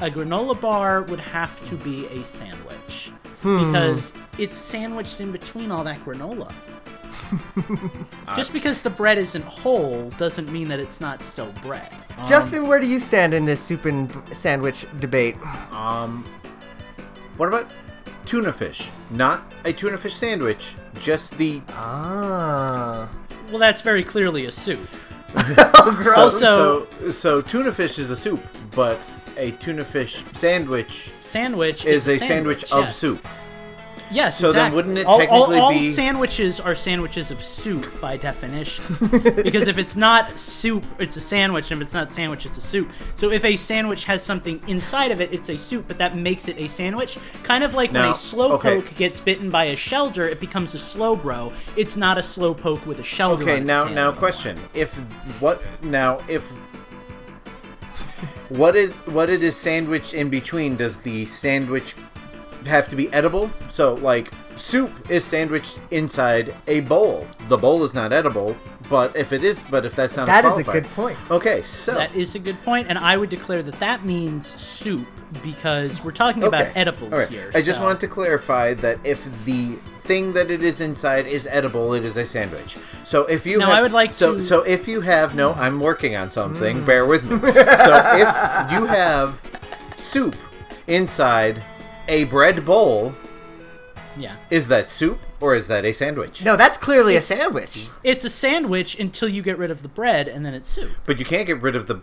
A granola bar would have to be a sandwich. Hmm. Because it's sandwiched in between all that granola. Just because the bread isn't whole doesn't mean that it's not still bread. Justin, where do you stand in this soup and sandwich debate? Um, what about tuna fish? Not a tuna fish sandwich, just the. Ah. Well, that's very clearly a soup. Oh, gross. Also, so, so tuna fish is a soup, but a tuna fish sandwich sandwich is a sandwich, of yes. soup. Yes. So then wouldn't it all, all- technically all be- sandwiches are sandwiches of soup by definition? because if it's not soup, it's a sandwich, and if it's not sandwich, it's a soup. So if a sandwich has something inside of it, it's a soup, but that makes it a sandwich. Kind of like when a slow okay. poke gets bitten by a Shellder, it becomes a Slowbro. It's not a Slowpoke with a Shellder. Okay, now now question: If what now if what it what it is sandwiched in between? Does the sandwich have to be edible? So like soup is sandwiched inside a bowl. The bowl is not edible, but if it is, but if that's not That is a qualified- good point. Okay, so That is a good point, and I would declare that that means soup because we're talking about edibles All right. here. I just so- wanted to clarify that if the thing that it is inside is edible, it is a sandwich. So if you No, have, I would like so to- so if you have no, I'm working on Mm. something. Bear with me. so if you have soup inside a bread bowl, Yeah. is that soup or is that a sandwich? No, that's clearly a sandwich. It's a sandwich until you get rid of the bread, and then it's soup. But you can't get rid of the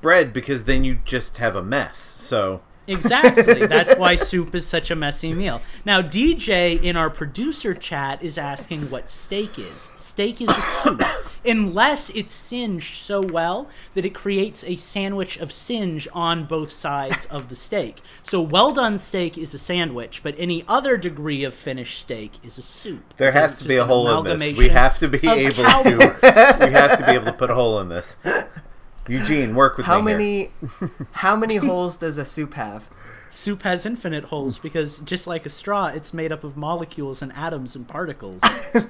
bread because then you just have a mess. So Exactly. That's why soup is such a messy meal. Now, DJ in our producer chat is asking what steak is. Steak is a soup, unless it's singed so well that it creates a sandwich of singe on both sides of the steak. So, well done steak is a sandwich, but any other degree of finished steak is a soup. there has it's to be a hole in this. We have to be able how- to. we have to be able to put a hole in this. Eugene, work with How me here. many how many holes does a soup have? Soup has infinite holes because, just like a straw, it's made up of molecules and atoms and particles.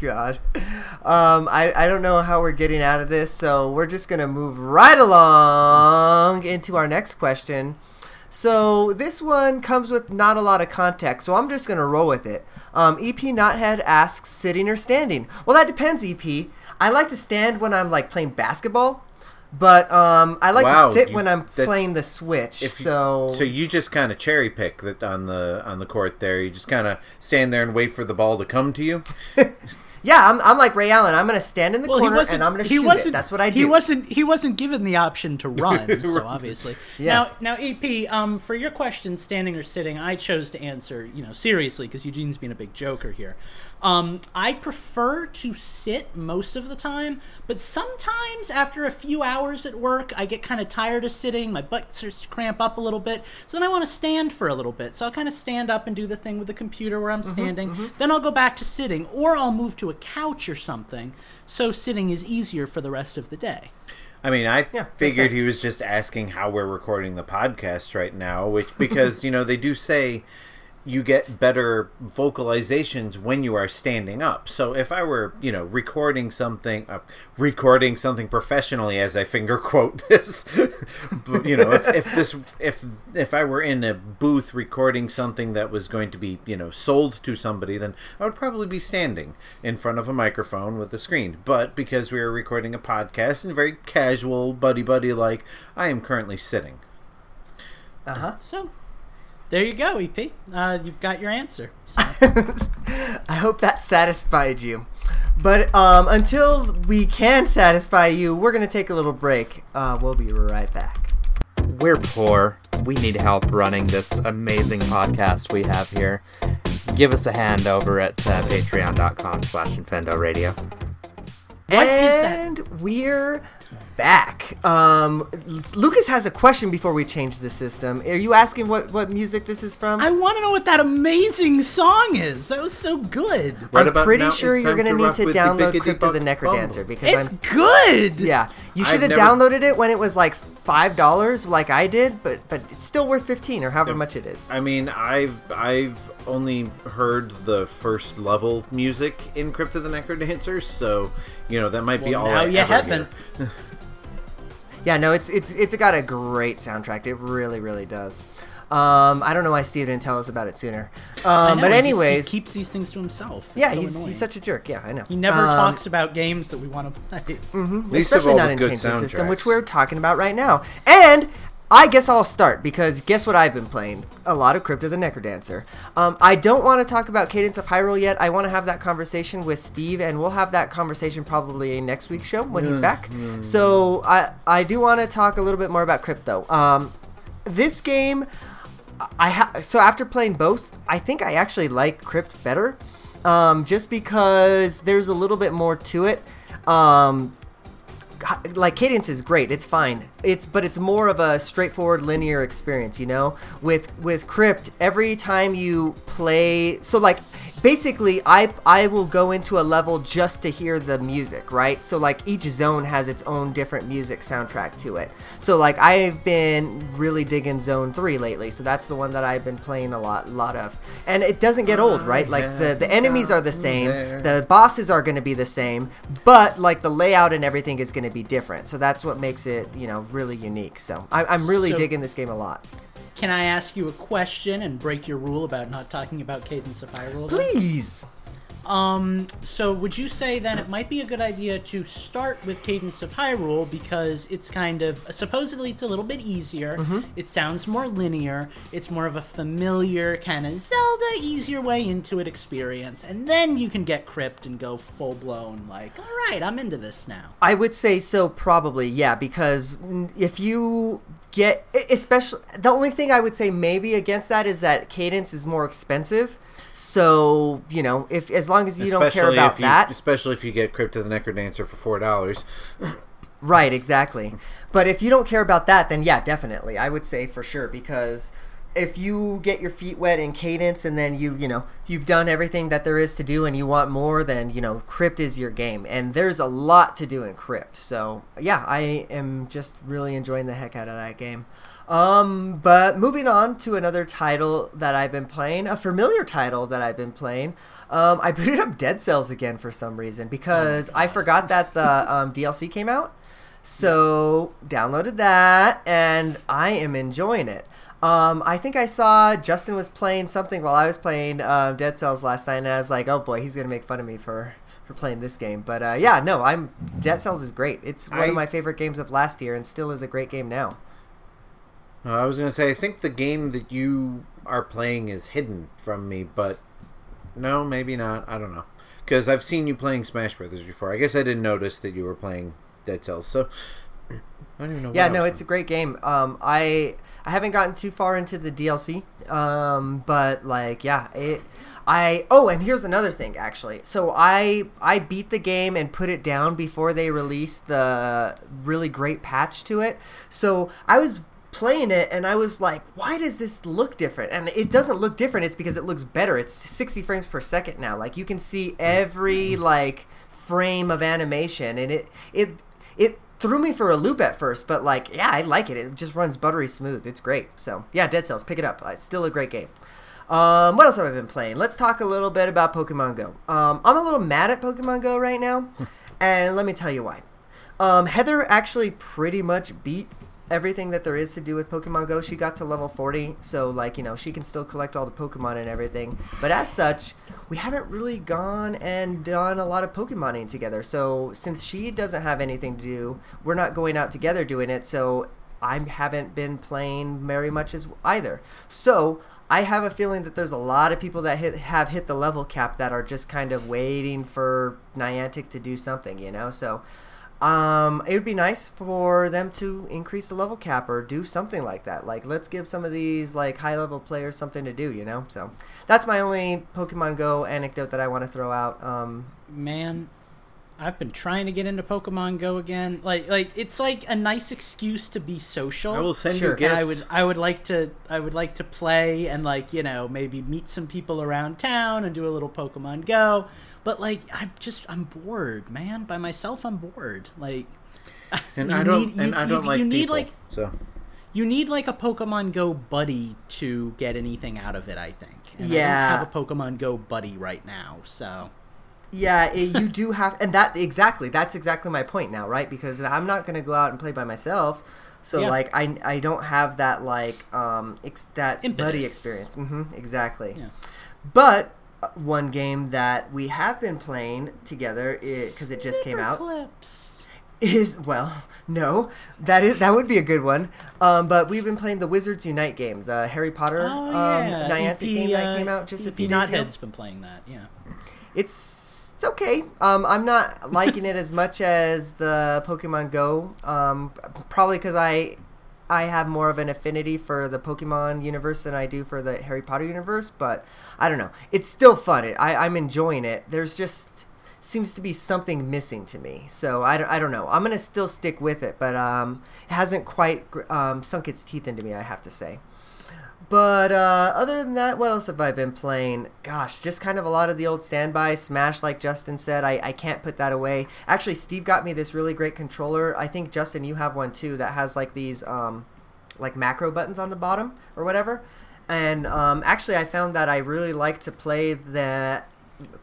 God. Um, I, I don't know how we're getting out of this, so we're just going to move right along into our next question. So this one comes with not a lot of context, so I'm just going to roll with it. Um, EP Knothead asks, sitting or standing? Well, that depends, EP. I like to stand when I'm like playing basketball, but um, I like Wow, to sit you- when I'm playing the Switch. If you- so so you just kind of cherry pick that on the on the court there. You just kind of stand there and wait for the ball to come to you. yeah, I'm, I'm like Ray Allen. I'm going to stand in the Well, corner and I'm going to he shoot wasn't, it. That's what I do. He wasn't. He wasn't given the option to run. so obviously. Yeah. Now, now, EP. Um, for your question, standing or sitting, I chose to answer. You know, seriously, because Eugene's being a big joker here. Um, I prefer to sit most of the time, but sometimes after a few hours at work, I get kind of tired of sitting. My butt starts to cramp up a little bit, so then I want to stand for a little bit. So I'll kind of stand up and do the thing with the computer where I'm Mm-hmm, standing. Then I'll go back to sitting, or I'll move to a couch or something. So sitting is easier for the rest of the day. I mean, I Yeah, figured he was just asking how we're recording the podcast right now, which because you know they do say you get better vocalizations when you are standing up. So if I were, you know, recording something, uh, recording something professionally, as I finger quote this, but, you know, if, if this, if if I were in a booth recording something that was going to be, you know, sold to somebody, then I would probably be standing in front of a microphone with a screen. But because we are recording a podcast and very casual, buddy buddy like, I am currently sitting. Uh huh. So there you go, EP. Uh, you've got your answer. So, I hope that satisfied you. But um, until we can satisfy you, we're going to take a little break. Uh, we'll be right back. We're poor. We need help running this amazing podcast we have here. Give us a hand over at uh, patreon.com slash Infendo Radio. What is that? and we're back. Um, Lucas has a question before we change the system. Are you asking what, what music this is from? I want to know what that amazing song is. That was so good. Right I'm pretty sure you're gonna need to download Biggity Crypto the Buck Necrodancer because It's I'm good. yeah. You should I've have never- downloaded it when it was like five dollars, like I did, but but it's still worth fifteen or however much it is. I mean, I've I've only heard the first level music in Crypt of the Necrodancers, so you know that might be all now I you ever haven't. hear. Yeah, no, it's it's it's got a great soundtrack. It really really does. Um, I don't know why Steve didn't tell us about it sooner. Um, know, but he just- anyways, he keeps these things to himself. It's yeah, so he's, he's such a jerk. Yeah, I know. He never Um, talks about games that we want to play. Least of especially all not the in good Change the System, which we're talking about right now. And I guess I'll start because guess what I've been playing? A lot of Crypt of the Necrodancer. Um, I don't want to talk about Cadence of Hyrule yet. I want to have that conversation with Steve, and we'll have that conversation probably next week's show when he's back. So I I do want to talk a little bit more about Crypto. Um, this game. I ha- so after playing both, I think I actually like Crypt better, um, just because there's a little bit more to it. Um, like cadence is great it's fine. It's but it's more of a straightforward linear experience you know? With with crypt every time you play so like basically i i will go into a level just to hear the music right? So like each zone has its own different music soundtrack to it. So like i've been really digging zone 3 lately so that's the one that i've been playing a lot lot of. And it doesn't get old right? Like the the enemies are the same. The bosses are going to be the same but like the layout and everything is going to be different. So that's what makes it you know really unique. So I, i'm really So- digging this game a lot Can I ask you a question and break your rule about not talking about Cadence of Hyrule? please Um, so would you say then it might be a good idea to start with Cadence of Hyrule because it's kind of supposedly it's a little bit easier. It sounds more linear. It's more of a familiar kind of Zelda, easier way into it experience, and then you can get Crypt and go full blown like, all right, I'm into this now. I would say so, probably, yeah, because if you get, especially, the only thing I would say maybe against that is that cadence is more expensive. So you know, if as long as you don't care about you, that, especially if you get Crypt of the Necrodancer for four dollars. right? Exactly. But if you don't care about that, then yeah, definitely, I would say for sure because if you get your feet wet in cadence and then you you know you've done everything that there is to do and you want more then you know crypt is your game and there's a lot to do in crypt so yeah i am just really enjoying the heck out of that game um but moving on to another title that i've been playing a familiar title that i've been playing um i booted up dead cells again for some reason because i forgot that the um, dlc came out so downloaded that and I am enjoying it. Um, I think I saw Justin was playing something while I was playing um, Dead Cells last night, and I was like, "Oh boy, he's gonna make fun of me for for playing this game." But uh, yeah, no, I'm Dead Cells is great. It's one I- of my favorite games of last year, and still is a great game now. Uh, I was gonna say, I think the game that you are playing is hidden from me, but no, maybe not. I don't know, because I've seen you playing Smash Brothers before. I guess I didn't notice that you were playing Dead Cells. So I don't even know. Yeah, no, it's a great game. Um, I I haven't gotten too far into the DLC, um, but like, yeah, it. I oh, and here's another thing actually. So I I beat the game and put it down before they released the really great patch to it. So I was playing it and I was like, why does this look different? And it doesn't look different. It's because it looks better. It's 60 frames per second now. Like you can see every like frame of animation and it it it threw me for a loop at first, but like, yeah, I like it. It just runs buttery smooth. It's great. So yeah, Dead Cells, pick it up. It's still a great game. Um, what else have I been playing? Let's talk a little bit about Pokemon Go. Um, I'm a little mad at Pokemon Go right now, and let me tell you why. Um, Heather actually pretty much beat everything that there is to do with Pokemon Go. She got to level 40, so like, you know, she can still collect all the Pokemon and everything. But as such, we haven't really gone and done a lot of Pokemoning together. So since she doesn't have anything to do, we're not going out together doing it. So I haven't been playing very much as either. So I have a feeling that there's a lot of people that hit, have hit the level cap that are just kind of waiting for Niantic to do something, you know. So um, it would be nice for them to increase the level cap or do something like that. Like, let's give some of these like high level players something to do, you know. So that's my only Pokemon Go anecdote that I want to throw out. Um, Man, I've been trying to get into Pokemon Go again. Like like it's like a nice excuse to be social. I will send Sure. you gifts. And I would I would like to I would like to play and like you know maybe meet some people around town and do a little Pokemon Go. But like I'm just I'm bored, man. By myself, I'm bored. Like and I don't need- and you- I don't you- like you need, people. like- so you need like a Pokemon Go buddy to get anything out of it. I think. And I Yeah. don't have a Pokemon Go buddy right now, so. Yeah, it, you do have, and that exactly. That's exactly my point now, right? Because I'm not going to go out and play by myself, so Yeah. like I I don't have that like um ex- that buddy Impetus. experience. hmm exactly. Yeah. But one game that we have been playing together because it just came out Clips. is well no that is that would be a good one um, but we've been playing the wizards unite game the harry potter Oh um, yeah, niantic game that uh, came out just a few days ago Knothead's been playing that. Yeah. it's, it's okay um, i'm not liking it as much as the pokemon go um, probably because i I have more of an affinity for the Pokemon universe than I do for the Harry Potter universe, but I don't know. It's still fun. It, I, I'm enjoying it. There's just seems to be something missing to me. So I don't, I don't know. I'm going to still stick with it, but um, it hasn't quite um, sunk its teeth into me, I have to say. But uh, other than that, what else have I been playing? Gosh, just kind of a lot of the old standby Smash, like Justin said. I, I can't put that away. Actually, Steve got me this really great controller. I think Justin, you have one too that has like these um, like macro buttons on the bottom or whatever. And um, actually, I found that I really like to play that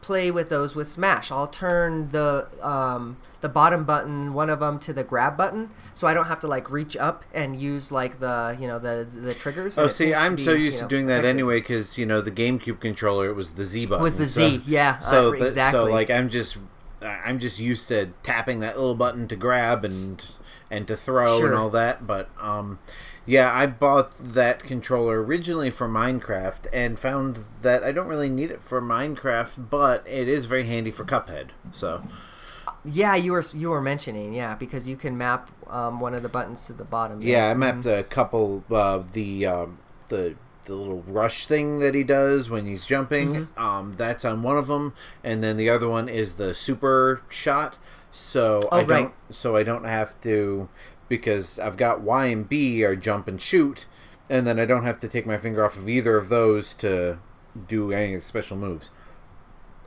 play with those with Smash. I'll turn the um, the bottom button, one of them, to the grab button, so I don't have to like reach up and use like the you know the the triggers. Oh, see, I'm be, so you used know, to doing that effective. anyway because you know the GameCube controller it was the Z button. It Was the so, Z, yeah, So uh, that- so like I'm just I'm just used to tapping that little button to grab and and to throw Sure. and all that. But um, yeah, I bought that controller originally for Minecraft and found that I don't really need it for Minecraft, but it is very handy for Cuphead. So Yeah, you were you were mentioning yeah because you can map um, one of the buttons to the bottom. Yeah, I mapped a couple of the um, the the little rush thing that he does when he's jumping. Mm-hmm. Um, that's on one of them, and then the other one is the super shot. So Oh, I right. don't so I don't have to because I've got Y and B are jump and shoot, and then I don't have to take my finger off of either of those to do any of the special moves.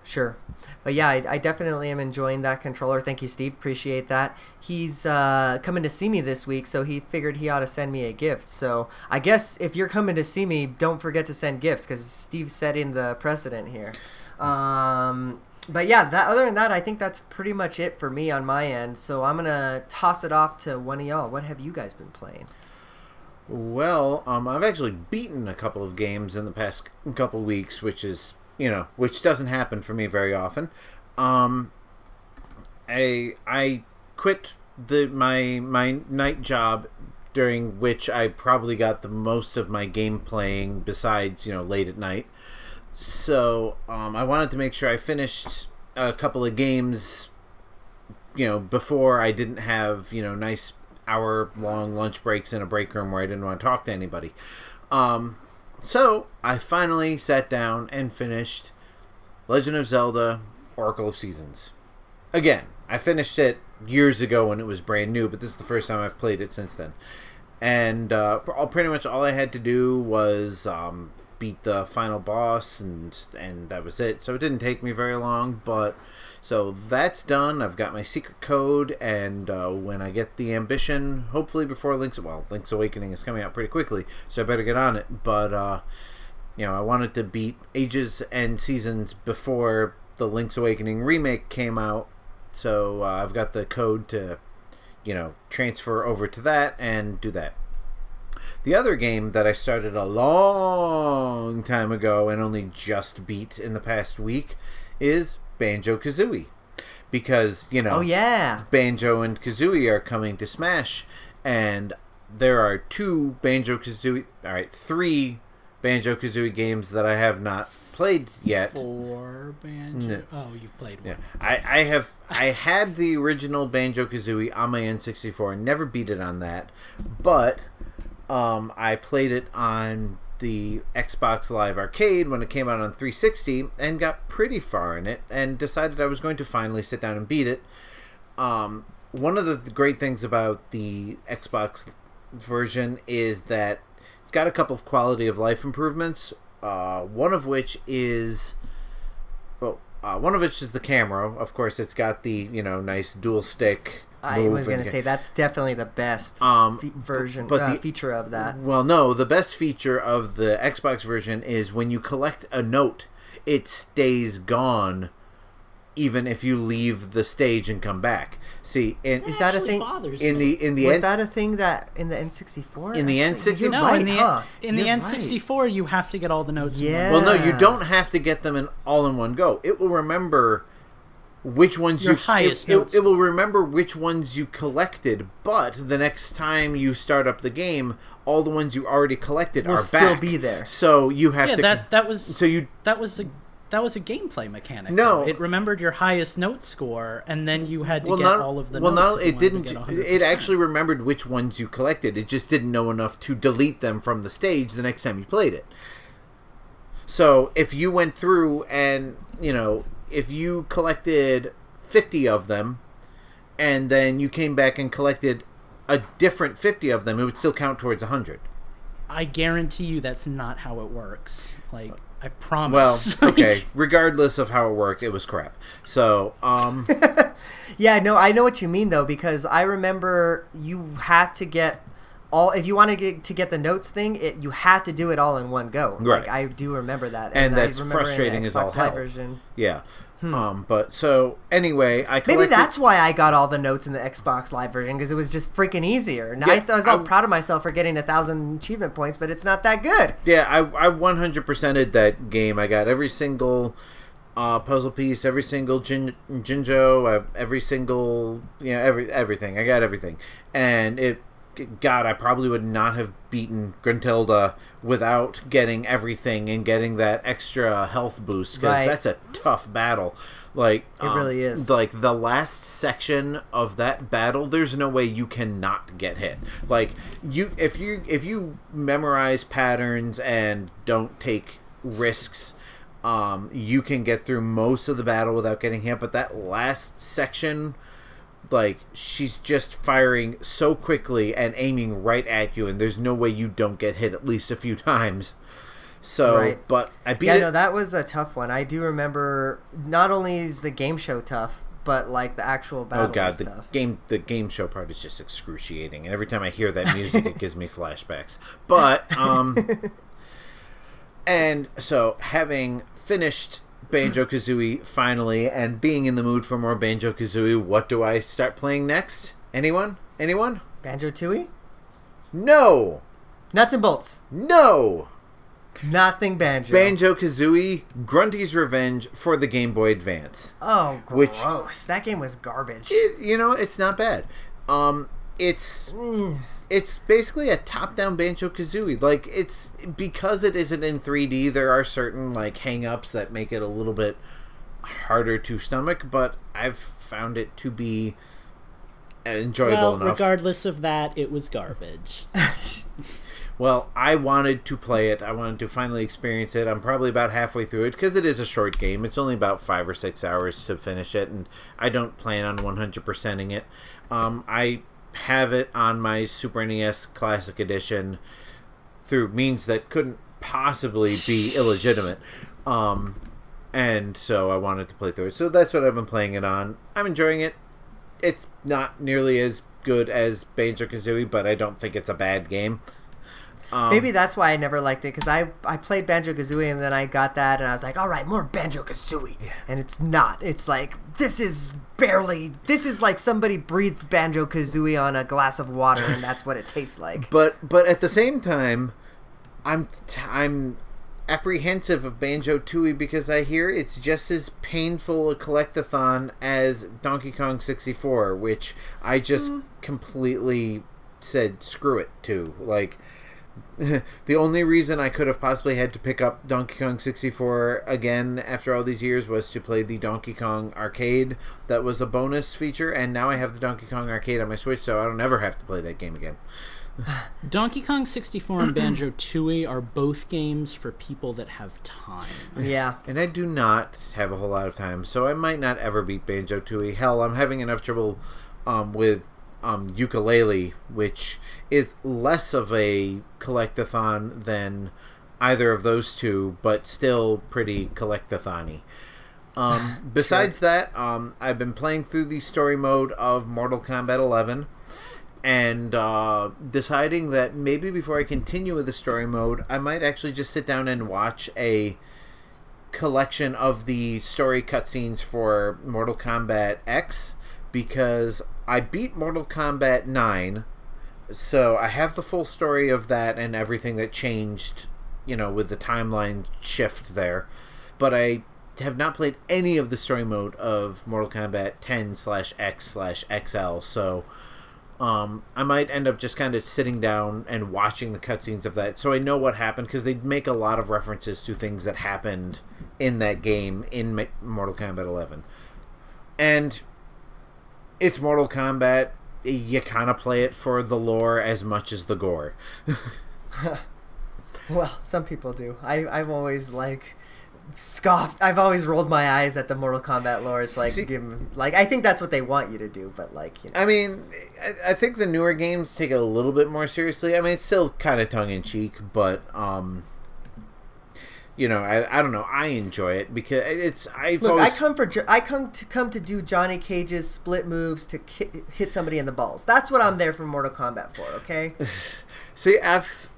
Sure. But yeah, I, I definitely am enjoying that controller. Thank you, Steve. Appreciate that. He's uh, coming to see me this week, so he figured he ought to send me a gift. So I guess if you're coming to see me, don't forget to send gifts because Steve's setting the precedent here. Um, but yeah, that other than that, I think that's pretty much it for me on my end. So I'm gonna toss it off to one of y'all. What have you guys been playing? Well, um, I've actually beaten a couple of games in the past couple weeks, which is you know, which doesn't happen for me very often. Um, I I quit the my my night job during which I probably got the most of my game playing besides you know late at night. So um, I wanted to make sure I finished a couple of games you know, before I didn't have, you know, nice hour long lunch breaks in a break room where I didn't want to talk to anybody. Um, so I finally sat down and finished Legend of Zelda Oracle of Seasons. Again, I finished it years ago when it was brand new, but this is the first time I've played it since then. And uh, all, pretty much all I had to do was um, beat the final boss, and and that was it. So it didn't take me very long, but so that's done. I've got my secret code, and uh, when I get the ambition, hopefully before Link's well, Link's Awakening is coming out pretty quickly, so I better get on it. But uh, you know, I wanted to beat Ages and Seasons before the Link's Awakening remake came out, so uh, I've got the code to you know transfer over to that and do that. The other game that I started a long time ago and only just beat in the past week is Banjo Kazooie. Because, you know, Oh yeah. Banjo and Kazooie are coming to Smash, and there are two Banjo Kazooie, alright, three Banjo Kazooie games that I have not played yet. Four banjo. No. Oh, you've played Yeah, one. I, I have I had the original Banjo Kazooie on my N64. and Never beat it on that, but um, I played it on the Xbox Live Arcade when it came out on 360 and got pretty far in it and decided I was going to finally sit down and beat it. Um, one of the great things about the Xbox version is that it's got a couple of quality of life improvements. Uh, one of which is well, uh, one of which is the camera. Of course, it's got the you know nice dual stick. I was gonna say that's definitely the best Um, fe- version, but uh, the- feature of that. Well, no, the best feature of the Xbox version is when you collect a note, it stays gone, even if you leave the stage and come back. See, in Is that a thing? in me. the in the Was N- that a thing that in the N64? In the N64 you're no, right, in the huh? in the N64 you have to get all the notes. in one Yeah. well, no, you don't have to get them in all in one go. It will remember which ones Your you highest it, it- notes. It, will remember which ones you collected, but the next time you start up the game, all the ones you already collected Will are still back. be there. So you have Yeah, to that that was so you that was a that was a gameplay mechanic. No. though. it remembered your highest note score, and then you had to well, get not all of the well, not it didn't. It actually remembered which ones you collected. It just didn't know enough to delete them from the stage the next time you played it. So if you went through and you know if you collected fifty of them, and then you came back and collected a different fifty of them, it would still count towards hundred. I guarantee you that's not how it works. Like I promise. Well, okay. Regardless of how it worked, it was crap. So, um, Yeah, no, I know what you mean though because I remember you had to get all if you wanted to get, to get the notes thing, it you had to do it all in one go. Right. Like I do remember that, And I that's remember in the frustrating as all hell. Version. yeah. Um, but so anyway, I collected, Maybe that's why I got all the notes in the Xbox Live version because it was just freaking easier. And I, Yeah, I was all I- proud of myself for getting a thousand achievement points, but it's not that good. Yeah, I I 100%ed that game. I got every single uh, puzzle piece, every single Jin, Jinjo, uh, every single you know every everything. I got everything, and it. God, I probably would not have beaten Gruntilda without getting everything and getting that extra health boost because Right. that's a tough battle. Like It really is. Like the last section of that battle, there's no way you cannot get hit. Like you, if you if you memorize patterns and don't take risks, um, you can get through most of the battle without getting hit. But that last section, like she's just firing so quickly and aiming right at you, and there's no way you don't get hit at least a few times. So, Right. but I beat Yeah, it. no, that was a tough one. I do remember. Not only is the game show tough, but like the actual battle Oh god, the tough. game the game show part is just excruciating, and every time I hear that music, it gives me flashbacks. But um, and so having finished Banjo Kazooie finally, and being in the mood for more Banjo Kazooie, what do I start playing next? Anyone? Anyone? Banjo Tooie, No, nuts and bolts, no. nothing banjo. Banjo Kazooie Grunty's Revenge for the Game Boy Advance. Oh, Which- gross! That game was garbage. It, you know, it's not bad. Um, it's it's basically a top-down Banjo Kazooie. Like it's because it isn't in 3D. There are certain like hang-ups that make it a little bit harder to stomach, but I've found it to be enjoyable well, enough. regardless of that, it was garbage. Well, I wanted to play it. I wanted to finally experience it. I'm probably about halfway through it because it is a short game. It's only about five or six hours to finish it, and I don't plan on 100%ing it. Um, I have it on my Super NES Classic Edition through means that couldn't possibly be illegitimate. Um, and so I wanted to play through it. So that's what I've been playing it on. I'm enjoying it. It's not nearly as good as Banjo Kazooie, but I don't think it's a bad game. Um, Maybe that's why I never liked it because I I played Banjo Kazooie and then I got that and I was like, all right, more Banjo Kazooie, and it's not. It's like this is barely. This is like somebody breathed Banjo Kazooie on a glass of water and that's what it tastes like. but but at the same time, I'm I'm apprehensive of Banjo Tooie because I hear it's just as painful a collectathon as Donkey Kong 64, which I just completely said screw it to. Like the only reason I could have possibly had to pick up Donkey Kong 64 again after all these years was to play the Donkey Kong arcade that was a bonus feature and now I have the Donkey Kong arcade on my Switch so I don't ever have to play that game again. Donkey Kong 64 and Banjo Tooie are both games for people that have time. Yeah, And I do not have a whole lot of time, so I might not ever beat Banjo Tooie. Hell, I'm having enough trouble um, with um, Yooka-Laylee, which is less of a collectathon than either of those two, but still pretty collectathon-y. Um, besides that, um, I've been playing through the story mode of Mortal Kombat 11 and uh, deciding that maybe before I continue with the story mode, I might actually just sit down and watch a collection of the story cutscenes for Mortal Kombat X because I beat Mortal Kombat 9, so I have the full story of that and everything that changed, you know, with the timeline shift there. But I have not played any of the story mode of Mortal Kombat 10 slash X slash XL, so um, I might end up just kind of sitting down and watching the cutscenes of that, so I know what happened because they make a lot of references to things that happened in that game in Mortal Kombat 11, and it's Mortal Kombat. You kind of play it for the lore as much as the gore. Well, some people do. I I've always like scoffed. I've always rolled my eyes at the Mortal Kombat lore. It's like See- give 'em- like I think that's what they want you to do, but like you know. I mean, I, I think the newer games take it a little bit more seriously. I mean, it's still kind of tongue in cheek, but um, you know, I, I don't know. I enjoy it because it's I've Look, always I come for I come to come to do Johnny Cage's split moves to ki- hit somebody in the balls. That's what I'm there for Mortal Kombat for. Okay. see I've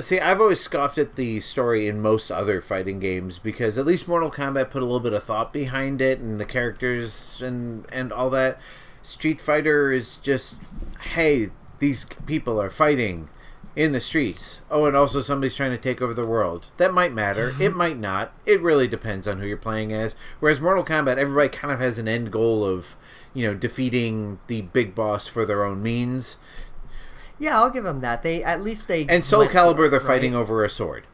see I've always scoffed at the story in most other fighting games because at least Mortal Kombat put a little bit of thought behind it and the characters and and all that. Street Fighter is just hey, these people are fighting in the streets. Oh, and also somebody's trying to take over the world. That might matter. It might not. It really depends on who you're playing as. Whereas Mortal Kombat, everybody kind of has an end goal of, you know, defeating the big boss for their own means. Yeah, I'll give them that. They at least they And Soul Calibur, they're right? fighting over a sword.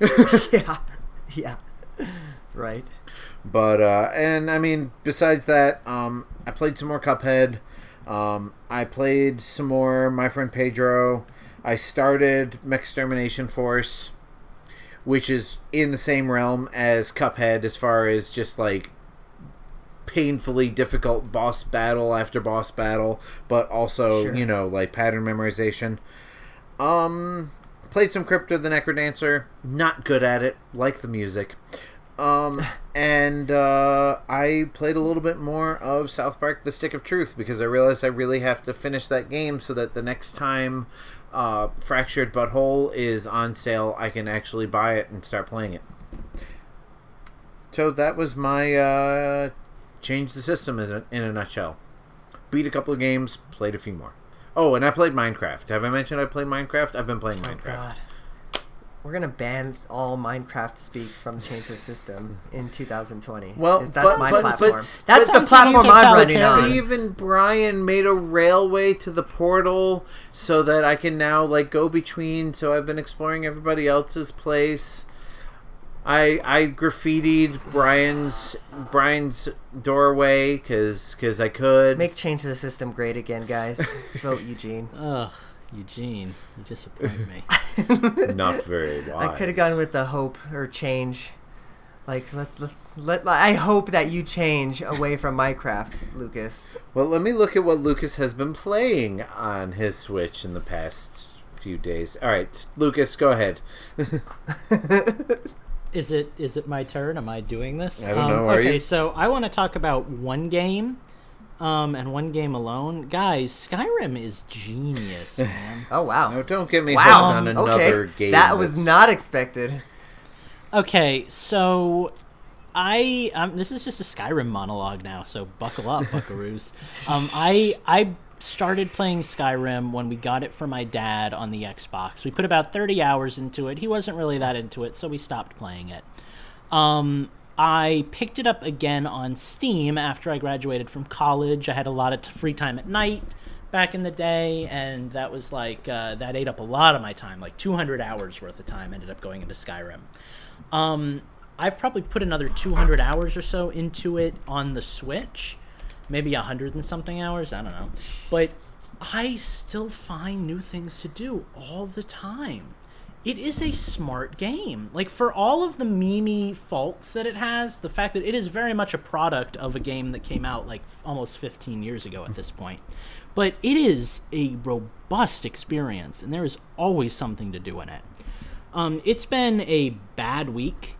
yeah, yeah, right. But uh, and I mean, besides that, um, I played some more Cuphead. Um, I played some more My Friend Pedro. I started Mechstermination Force, which is in the same realm as Cuphead as far as just like painfully difficult boss battle after boss battle, but also Sure. you know like pattern memorization. Um, played some Crypt of the NecroDancer. Not good at it. Like the music. Um, and uh, I played a little bit more of South Park: The Stick of Truth because I realized I really have to finish that game so that the next time uh, Fractured But Whole is on sale, I can actually buy it and start playing it. So that was my uh, change the system in a nutshell. Beat a couple of games, played a few more. Oh, and I played Minecraft. Have I mentioned I played Minecraft? I've been playing Minecraft. God. We're gonna ban all Minecraft speak from Change the System in 2020. Well, 'Cause that's but- my but- platform. but- that's but the platform I'm running on. Even Brian made a railway to the portal so that I can now like go between. So I've been exploring everybody else's place. I I graffitied Brian's Brian's doorway because because I could. Make Change the System great again, guys. Vote Eugene. Ugh, Eugene, you disappoint me. not very wise. I could have gone with the hope or change. Like let's let's let. I hope that you change away from Minecraft, Lucas. Well, let me look at what Lucas has been playing on his Switch in the past few days. All right, Lucas, go ahead. Is it is it my turn? Am I doing this? I don't um, know, are okay, you? so I want to talk about one game, um, and one game alone. Guys, Skyrim is genius, man. Oh wow. No, don't get me Wow. hooked on another okay. game. That was that's- not expected. Okay, so I um, this is just a Skyrim monologue now, so buckle up, Buckaroos. um, I I started playing Skyrim when we got it for my dad on the Xbox. We put about thirty hours into it. He wasn't really that into it, so we stopped playing it. Um, I picked it up again on Steam after I graduated from college. I had a lot of t- free time at night back in the day, and that was like uh, that ate up a lot of my time. Like 200 hours worth of time ended up going into Skyrim. Um, I've probably put another 200 hours or so into it on the Switch, maybe hundred and something hours. I don't know, but I still find new things to do all the time. It is a smart game. Like for all of the memey faults that it has, the fact that it is very much a product of a game that came out like almost 15 years ago at this point. But it is a robust experience, and there is always something to do in it. Um, it's been a bad week,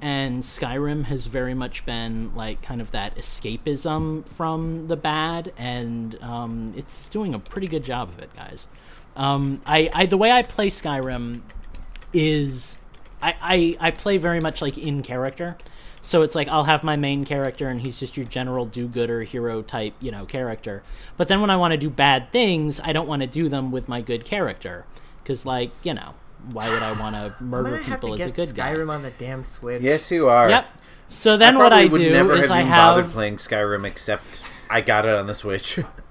and Skyrim has very much been like kind of that escapism from the bad, and um, it's doing a pretty good job of it, guys. Um, I, I the way I play Skyrim is I, I I play very much like in character. So it's like I'll have my main character and he's just your general do-gooder hero type, you know, character. But then when I want to do bad things, I don't want to do them with my good character cuz like, you know, why would I want to murder gonna have people to as a get good guy? Skyrim on the damn Switch. Yes, you are. Yep. So then what I would do never is have I even bothered have playing Skyrim except I got it on the Switch.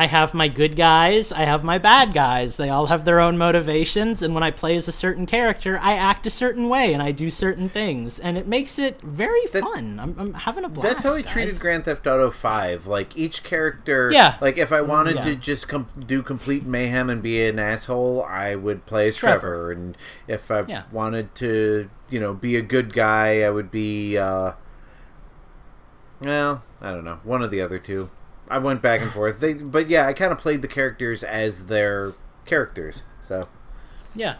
I have my good guys, I have my bad guys. They all have their own motivations, and when I play as a certain character, I act a certain way and I do certain things, and it makes it very That- fun. I'm, I'm having a blast. That's how I guys. treated Grand Theft Auto Five. Like each character, Yeah. Like if I wanted Yeah. to just com- do complete mayhem and be an asshole, I would play as Trevor. Trevor. And if I Yeah. wanted to, you know, be a good guy, I would be. uh Well, I don't know, one of the other two. I went back and forth. They, but yeah, I kind of played the characters as their characters. So Yeah.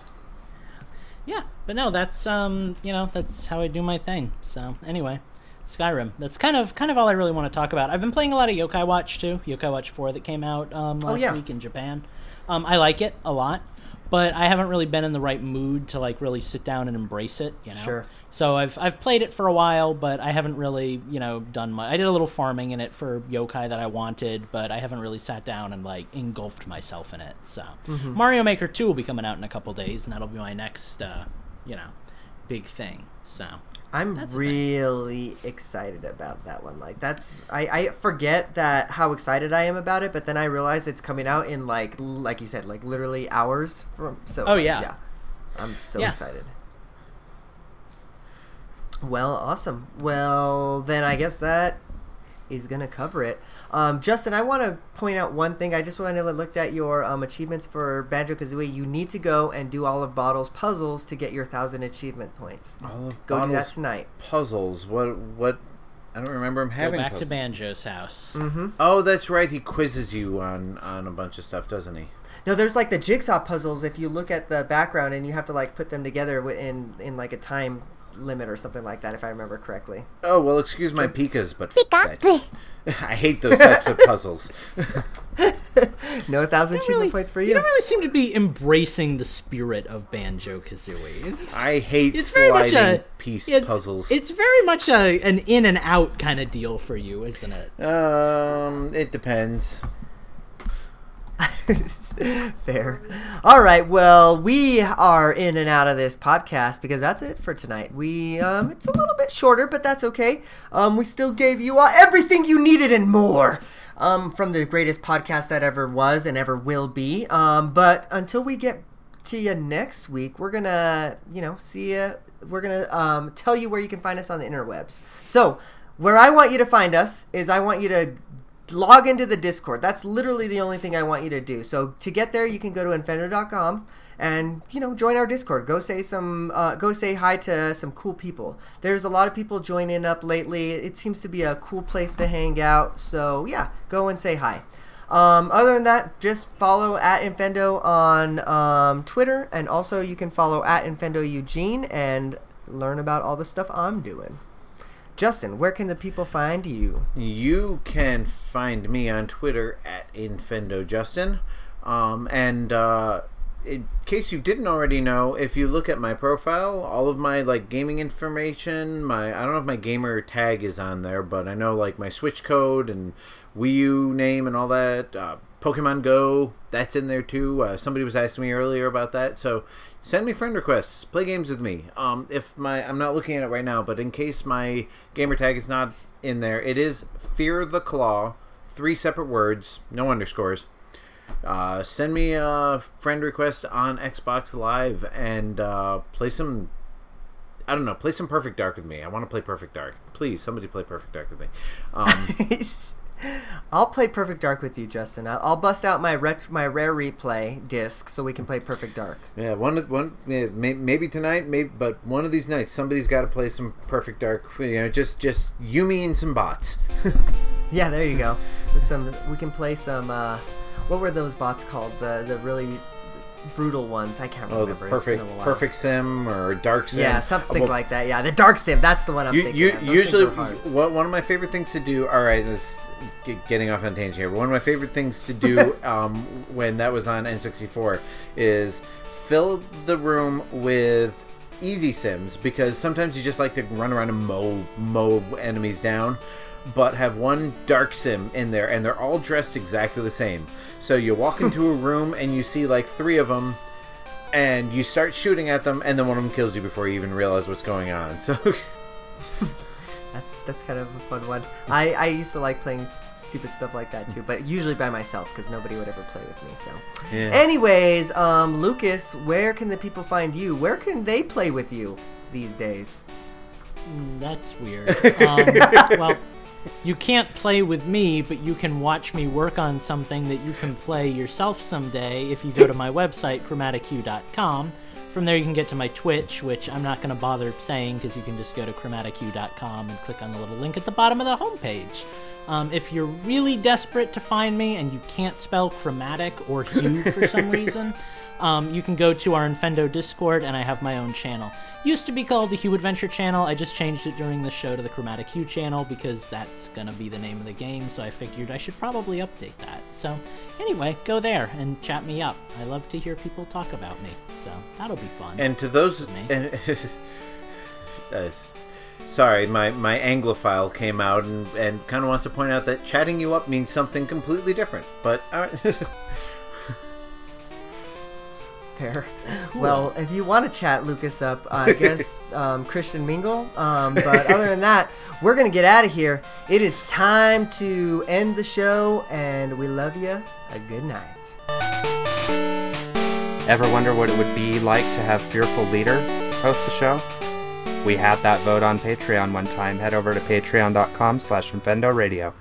Yeah, but no, that's um, you know, that's how I do my thing. So anyway, Skyrim. That's kind of kind of all I really want to talk about. I've been playing a lot of Yokai Watch too. Yokai Watch Four that came out um, last yeah. week in Japan. Um, I like it a lot, but I haven't really been in the right mood to like really sit down and embrace it. You know. Sure. So I've I've played it for a while, but I haven't really you know done much. I did a little farming in it for yokai that I wanted, but I haven't really sat down and like engulfed myself in it. So Mario Maker Two will be coming out in a couple days, and that'll be my next uh, you know big thing. So I'm That's really excited about that one. Like that's I, I forget that how excited I am about it, but then I realize it's coming out in like like you said, like literally hours from so Oh, yeah. yeah. I'm so Yeah. excited. Well, awesome. Well, then I guess that is gonna cover it. Um, Justin, I want to point out one thing. I just wanted to look at your um, achievements for Banjo Kazooie. You need to go and do all of Bottle's puzzles to get your thousand achievement points. all of Go do that tonight. puzzles. What? What? I don't remember him having. go having. back to. Banjo's house. Oh, that's right. He quizzes you on on a bunch of stuff, doesn't he? No, there's like the jigsaw puzzles. If you look at the background and you have to like put them together in in like a time limit or something like that, if I remember correctly. Oh well, excuse my pikas, but f- that. I hate those types of puzzles. No thousand achievement Really, points for you you. don't really seem to be embracing the spirit of Banjo Kazooie. I hate it's very much sliding a piece it's, puzzles. It's very much a an in and out kind of deal for you, isn't it? um, it depends. Fair. All right. Well, we are in and out of this podcast because that's it for tonight. We um, it's a little bit shorter, but that's okay. Um, we still gave you all everything you needed and more. Um, from the greatest podcast that ever was and ever will be. Um, but until we get to you next week, we're gonna, you know, see you. We're gonna um, tell you where you can find us on the interwebs. So, where I want you to find us is I want you to log into the Discord. That's literally the only thing I want you to do. So to get there, you can go to infendo.com and you know join our Discord. Go say some, uh, go say hi to some cool people. There's a lot of people joining up lately. It seems to be a cool place to hang out. So yeah, go and say hi. Um, other than that, just follow at Infendo on um, Twitter, and also you can follow at Infendo Eugene and learn about all the stuff I'm doing. Justin, where can the people find you? You can find me on Twitter at InfendoJustin. Um, and uh, in case you didn't already know, if you look at my profile, all of my like gaming information, my I don't know if my gamer tag is on there, but I know like my Switch code and Wii U name and all that. Uh, Pokemon Go, that's in there too. Uh, somebody was asking me earlier about that, so send me friend requests. Play games with me. Um, if my I'm not looking at it right now, but in case my gamer tag is not in there, it is Fear the Claw, three separate words, no underscores. Uh, send me a friend request on Xbox Live and uh, play some. I don't know. Play some Perfect Dark with me. I want to play Perfect Dark. Please, somebody play Perfect Dark with me. Um, I'll play Perfect Dark with you, Justin. I'll, bust out my ret- my rare replay disc so we can play Perfect Dark. Yeah, one of- one maybe tonight, maybe but one of these nights somebody's got to play some Perfect Dark. You know, just just Yumi and some bots. Yeah, there you go. With some, we can play some. Uh, what were those bots called? The the really brutal ones. I can't oh, the remember. It's perfect perfect sim or dark sim. Yeah, something Well, like that. Yeah, the Dark Sim. That's the one I'm You, thinking. you of. Usually one of my favorite things to do. All right, this getting off on tangent here. One of my favorite things to do um, when that was on N64 is fill the room with easy sims because sometimes you just like to run around and mow mow enemies down but have one dark sim in there and they're all dressed exactly the same so you walk into a room and you see like three of them and you start shooting at them and then one of them kills you before you even realize what's going on so That's that's kind of a fun one. I, I used to like playing stupid stuff like that too, but usually by myself because nobody would ever play with me. So, Yeah. anyways, um, Lucas, where can the people find you? Where can they play with you these days? Mm, That's weird. Um, well, you can't play with me, but you can watch me work on something that you can play yourself someday if you go to my website, chromatichue.com. From there, you can get to my Twitch, which I'm not going to bother saying because you can just go to chromatichue.com and click on the little link at the bottom of the homepage. Um, if you're really desperate to find me and you can't spell chromatic or hue for some reason, um, you can go to our Infendo Discord, and I have my own channel. Used to be called the Hue Adventure channel. I just changed it during the show to the Chromatic Hue channel because that's gonna be the name of the game. So I figured I should probably update that. So anyway, go there and chat me up. I love to hear people talk about me, so that'll be fun. And to those, Me. and, uh, sorry, my my Anglophile came out and, and kind of wants to point out that chatting you up means something completely different. But uh, Well, if you want to chat Lucas up, I guess um, Christian Mingle. Um, but other than that, we're gonna get out of here. It is time to end the show, and we love you. A good night. Ever wonder what it would be like to have Fearful Leader host the show? We had that vote on Patreon one time. Head over to patreon.com slash Infendo Radio.